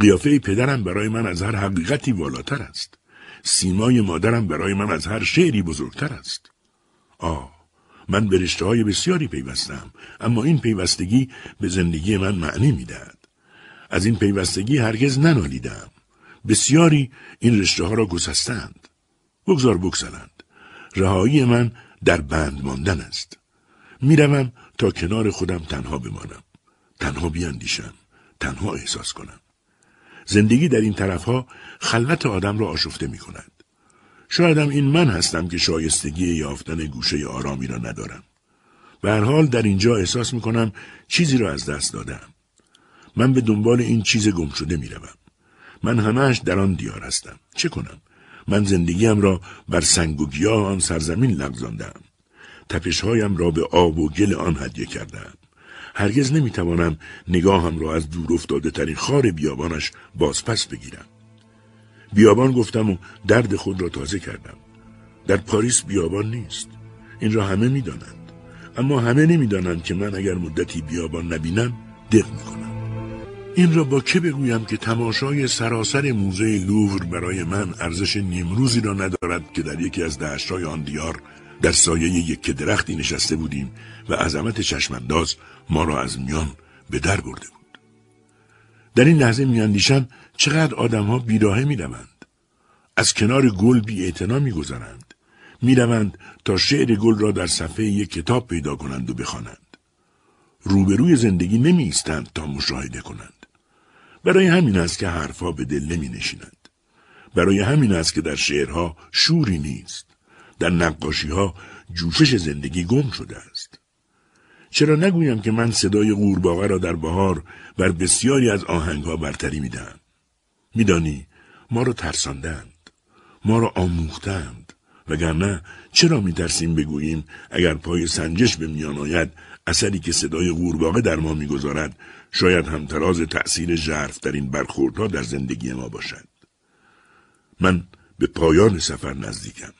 قیافه پدرم برای من از هر حقیقتی والاتر است. سیمای مادرم برای من از هر شعری بزرگتر است. آه من به رشته های بسیاری پیوستم اما این پیوستگی به زندگی من معنی می‌دهد. از این پیوستگی هرگز ننالیدم. بسیاری این رشته ها را گسستند. بگذار بگذارند. رهایی من در بند ماندن است. می‌روم تا کنار خودم تنها بمانم. تنها بیاندیشم. تنها احساس کنم. زندگی در این طرفها خلوت آدم را آشفته می کند. شایدم این من هستم که شایستگی یافتن گوشه آرامی را ندارم. به هر حال در اینجا احساس می کنم چیزی را از دست دادم. من به دنبال این چیز گم شده می روم. من همهش در آن دیار هستم. چه کنم؟ من زندگیم را بر سنگ و گیاه آن سرزمین لغزاندم. تپشهایم را به آب و گل آن هدیه کردم. هرگز نمی‌توانم نگاهم را از دور افتاده ترین خار بیابانش بازپس بگیرم. بیابان گفتم و درد خود را تازه کردم. در پاریس بیابان نیست. این را همه می‌دانند. اما همه نمی‌دانند که من اگر مدتی بیابان نبینم دق می‌کنم. این را با که بگویم که تماشای سراسر موزه لوور برای من ارزش نیمروزی را ندارد که در یکی از دشتهای آن دیار در سایه یک درختی نشسته بودیم و عظمت چشمانداز ما را از میان به در برده بود. در این لحظه میاندیشم چقدر آدمها بیراهه می‌روند. از کنار گل بی می میگذرند. می‌روند تا شعر گل را در صفحه یک کتاب پیدا کنند و بخوانند. روبروی زندگی نمی تا مشاهده کنند. برای همین است که حرفها به دل نمی نشیند. برای همین است که در شعرها شوری نیست. در نقاشی ها جوشش زندگی گم شده. چرا نگویم که من صدای قورباغه را در بهار بر بسیاری از آهنگها برتری می‌دهم میدانی ما را ترساندند ما را آموختند وگرنه چرا میترسیم بگوییم اگر پای سنجش به میان آید اثری که صدای قورباغه در ما می‌گذارد شاید همتراز تأثیر ژرف در این برخوردها در زندگی ما باشد. من به پایان سفر نزدیکم.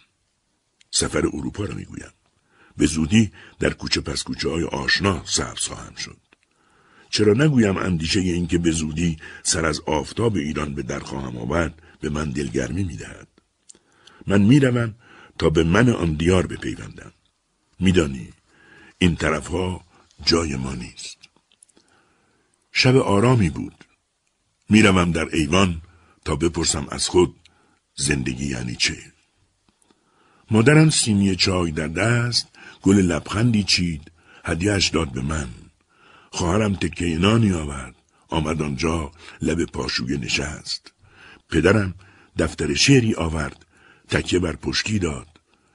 سفر اروپا را می‌گویم. به زودی در کوچه پس کوچه های آشنا سبز خواهم شد. چرا نگویم اندیشه این که به زودی سر از آفتاب ایران به در خواهم آورد به من دلگرمی می‌دهد. من می‌روم تا به من آن دیار بپیوندم. میدانی این طرفها جای ما نیست. شب آرامی بود. می‌روم در ایوان تا بپرسم از خود زندگی یعنی چه؟ مادرم سینی چای در دست گل لبخندی چید هدیهش داد به من خواهرم تکه نانی آورد آمد آنجا لب پاشوی نشست پدرم دفتر شعری آورد تکیه بر پشتی داد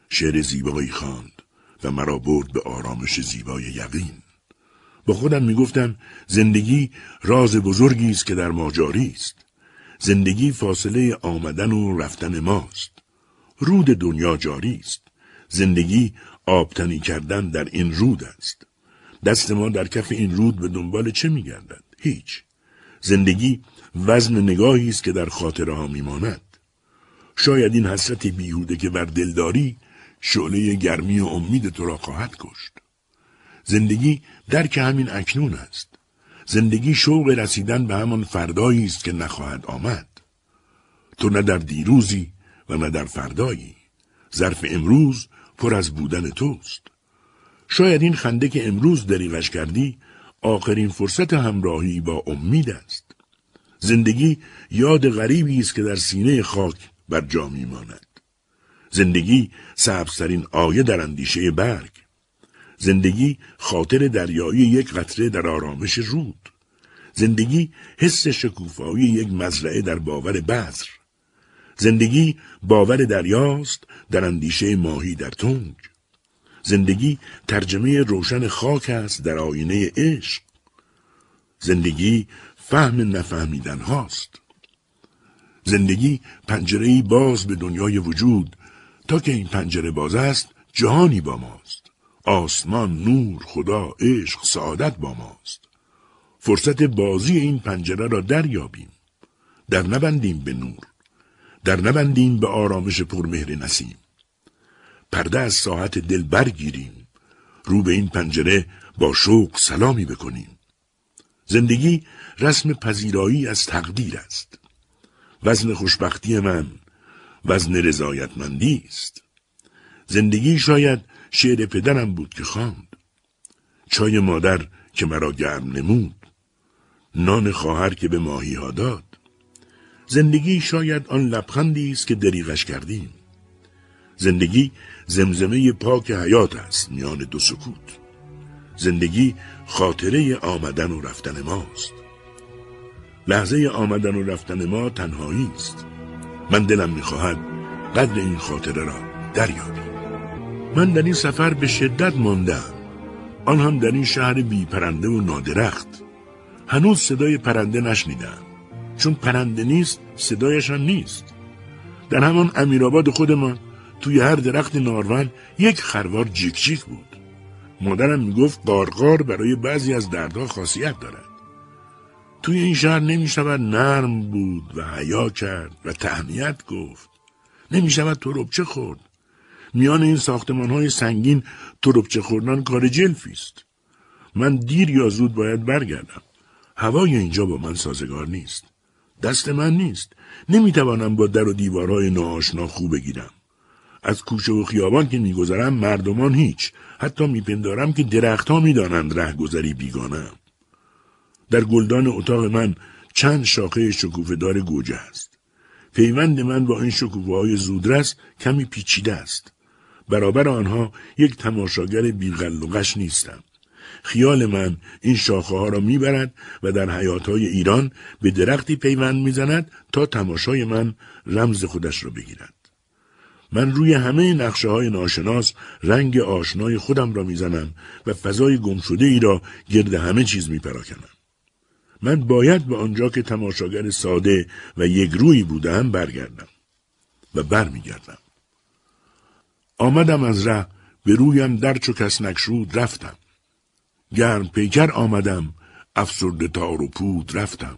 شعر زیبایی خواند و مرا برد به آرامش زیبای یقین با خودم می‌گفتم زندگی راز بزرگی است که در ما جاری است. زندگی فاصله آمدن و رفتن ماست. رود دنیا جاری است. زندگی آبتنی کردن در این رود است. دست ما در کف این رود به دنبال چه میگردد؟ هیچ. زندگی وزن نگاهی است که در خاطره ها میماند شاید این حسرت بیهوده که بر دلداری شعله گرمی و امید تو را خواهد کشت زندگی درک همین اکنون است زندگی شوق رسیدن به همان فردایی است که نخواهد آمد تو نه در دیروزی و نه در فردایی ظرف امروز پر از بودن توست. شاید این خنده که امروز دریغش کردی آخرین فرصت همراهی با امید است. زندگی یاد غریبی است که در سینه خاک بر جا میماند. زندگی سبزترین آیه در اندیشه برگ. زندگی خاطر دریایی یک قطره در آرامش رود. زندگی حس شکوفایی یک مزرعه در باور بذر. زندگی باور دریاست در اندیشه ماهی در تنگ زندگی ترجمه روشن خاک است در آینه عشق. زندگی فهم نفهمیدن هاست. زندگی پنجره باز به دنیای وجود تا که این پنجره باز است جهانی با ماست. آسمان نور خدا عشق سعادت با ماست. فرصت بازی این پنجره را دریابیم. در نبندیم به نور. در نبندیم به آرامش پرمهر نسیم. پرده از ساعت دل برگیریم. رو به این پنجره با شوق سلامی بکنیم. زندگی رسم پذیرایی از تقدیر است. وزن خوشبختی من وزن رضایتمندی است. زندگی شاید شعر پدرم بود که خواند. چای مادر که مرا گرم نمود. نان خواهر که به ماهی ها داد. زندگی شاید آن لبخندی است که دریغش کردیم. زندگی زمزمه پاک حیات است میان دو سکوت. زندگی خاطره آمدن و رفتن ماست. لحظه آمدن و رفتن ما تنهایی است. من دلم می‌خواهد قدر این خاطره را دریابی من در این سفر به شدت ماندم. آن هم در این شهر بی پرنده و نادرخت. هنوز صدای پرنده نشنیدم. چون پرنده نیست صدایش هم نیست. در همان امیرآباد خودمان توی هر درخت نارون یک خروار جیک جیک بود. مادرم می‌گفت قارقار برای بعضی از دردها خاصیت دارد. توی این شهر نمی شود نرم بود و حیا کرد و تهمیت گفت. نمی شود تربچه خورد. میان این ساختمان های سنگین تربچه خوردن کار جلفی است. من دیر یا زود باید برگردم. هوای اینجا با من سازگار نیست. دست من نیست. نمی‌توانم با در و دیوارهای ناآشنا خوب بگیرم. از کوچه و خیابان که میگذرم مردمان هیچ. حتی میپندارم که درختها می‌دانند رهگذری بیگانم در گلدان اتاق من چند شاخه شکوفه دار گوجه است. پیوند من با این شکوفه های زودرس کمی پیچیده است. برابر آنها یک تماشاگر بیغلقش نیستم. خیال من این شاخه ها را می‌برد و در حیات های ایران به درختی پیوند می‌زند تا تماشای من رمز خودش را بگیرد. من روی همه نقشه های ناشناس رنگ آشنای خودم را می‌زنم و فضای گمشده ای را گرد همه چیز میپراکنم. من باید به آنجا که تماشاگر ساده و یک روی بودم برگردم و برمیگردم. آمدم از ره به رویم در چو کس نکشود رفتم. گرم پیکر آمدم افسرده تار و پود رفتم.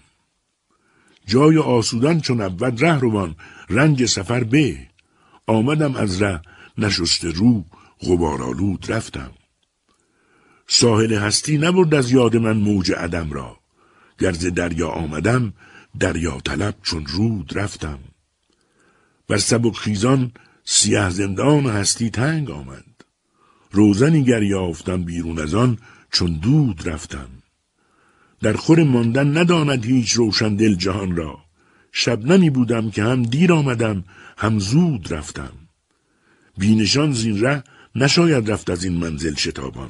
جای آسودن چون اول ره روان رنگ سفر به. آمدم از ره نشست رو غبارالود رفتم. ساحل هستی نبرد از یاد من موج عدم را. گرز دریا آمدم دریا طلب چون رود رفتم. بر سبک خیزان سیه زندان هستی تنگ آمد. روزنی گر یافتم بیرون از آن چون دود رفتم. در خور ماندن نداند هیچ روشن دل جهان را. شب نمی بودم که هم دیر آمدم هم زود رفتم. بینشان زین ره نشاید رفت از این منزل شتابان.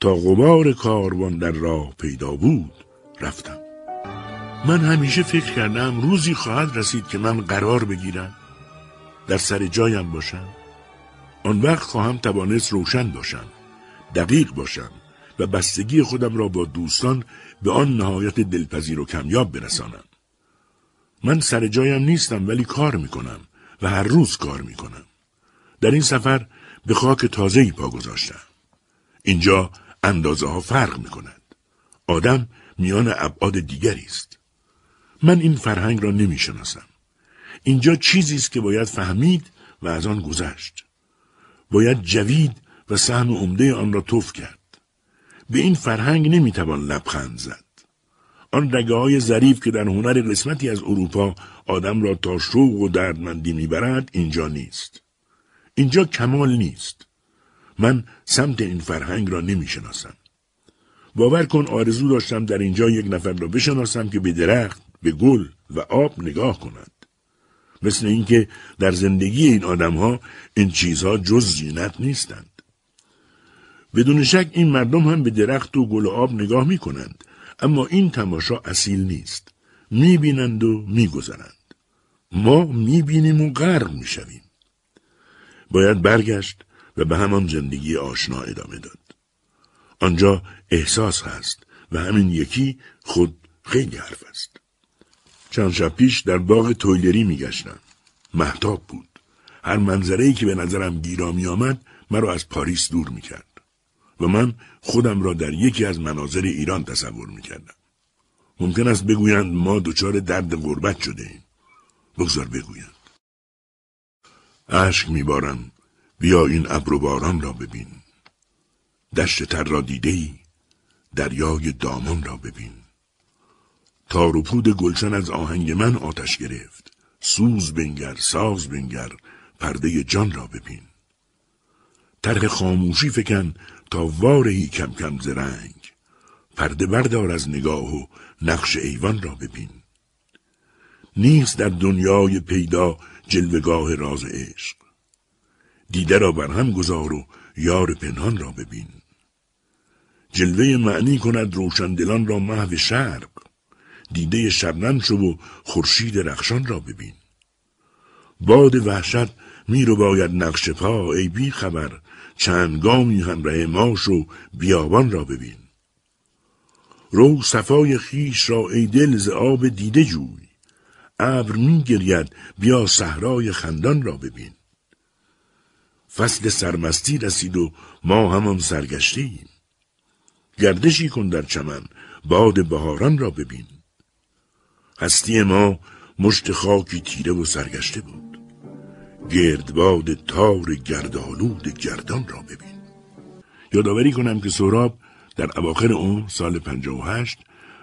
تا غبار کاروان در راه پیدا بود رفتم. من همیشه فکر کردم روزی خواهد رسید که من قرار بگیرم. در سر جایم باشم. آن وقت خواهم توانست روشن باشم. دقیق باشم. و بستگی خودم را با دوستان به آن نهایت دلپذیر و کمیاب برسانم. من سر جایم نیستم ولی کار می‌کنم و هر روز کار می‌کنم. در این سفر به خاک تازهی پا گذاشتم. اینجا اندازه ها فرق می کند. آدم میان ابعاد دیگری است. من این فرهنگ را نمی شناسم. اینجا چیزی است که باید فهمید و از آن گذشت. باید جوید و سهم عمده آن را توف کرد. به این فرهنگ نمی‌توان لبخند زد. آن رگه های ظریف که در هنر قسمتی از اروپا آدم را تا شوق و دردمندی می‌برد اینجا نیست. اینجا کمال نیست. من سمت این فرهنگ را نمی‌شناسم. باور کن آرزو داشتم در اینجا یک نفر را بشناسم که به درخت، به گل و آب نگاه کند. مثل اینکه در زندگی این آدمها این چیزها جز زینت نیستند. بدون شک این مردم هم به درخت و گل آب نگاه می کنند. اما این تماشا اصیل نیست. می بینند و می گذرند. ما می بینیم و غرق می شویم. باید برگشت و به همان زندگی آشنا ادامه داد. آنجا احساس هست و همین یکی خود خیلی حرف است. چند شب پیش در باغ تویلری می گشتم. محتاب بود. هر منظره که به نظرم گیرا می آمد مرا از پاریس دور می کرد. و من خودم را در یکی از مناظر ایران تصور می کردم. ممکن است بگویند ما دچار درد غربت شده ایم. بگذار بگویند. اشک میبارم بیا این ابر باران را ببین. دشت تر را دیده ای دریای دامان را ببین. تار و پود گلشن از آهنگ من آتش گرفت. سوز بنگر، ساز بنگر، پرده جان را ببین. طرح خاموشی فکن تا وارهی کم کم زرنگ پرده بردار از نگاه و نقش ایوان را ببین. نیست در دنیای پیدا جلوگاه راز عشق. دیده را بر هم گذار و یار پنهان را ببین. جلوه معنی کند روشندلان را محو شرق. دیده شبنم شو و خورشید رخشان را ببین. باد وحشت می رو باید نقش پا ای بی خبر چند گامی همراه ماش و بیابان را ببین. رو صفای خیش را ای دل ز آب دیده جوی. ابر می بیا صحرای خندان را ببین. فصل سرمستی رسید و ما همان سرگشته ایم گردشی کن در چمن باد بهاران را ببین. هستی ما مشت خاکی تیره و سرگشته بود. گردباد تار گردالود گردان را ببین. یادآوری کنم که سهراب در اواخر اون سال 58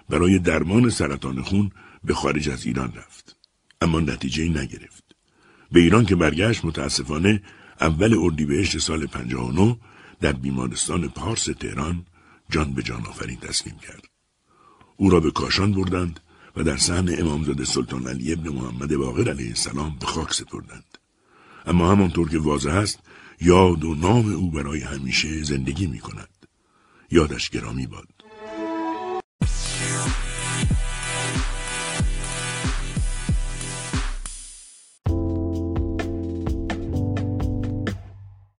برای درمان سرطان خون به خارج از ایران رفت. اما نتیجه نگرفت. به ایران که برگشت متاسفانه اول اردیبهشت سال 59 در بیمارستان پارس تهران جان به جان آفرین تسلیم کرد. او را به کاشان بردند و در صحن امامزاده سلطان علی ابن محمد باقر علیه السلام به خاک سپردند. اما همانطور که واضح است یاد و نام او برای همیشه زندگی می کند. یادش گرامی باد.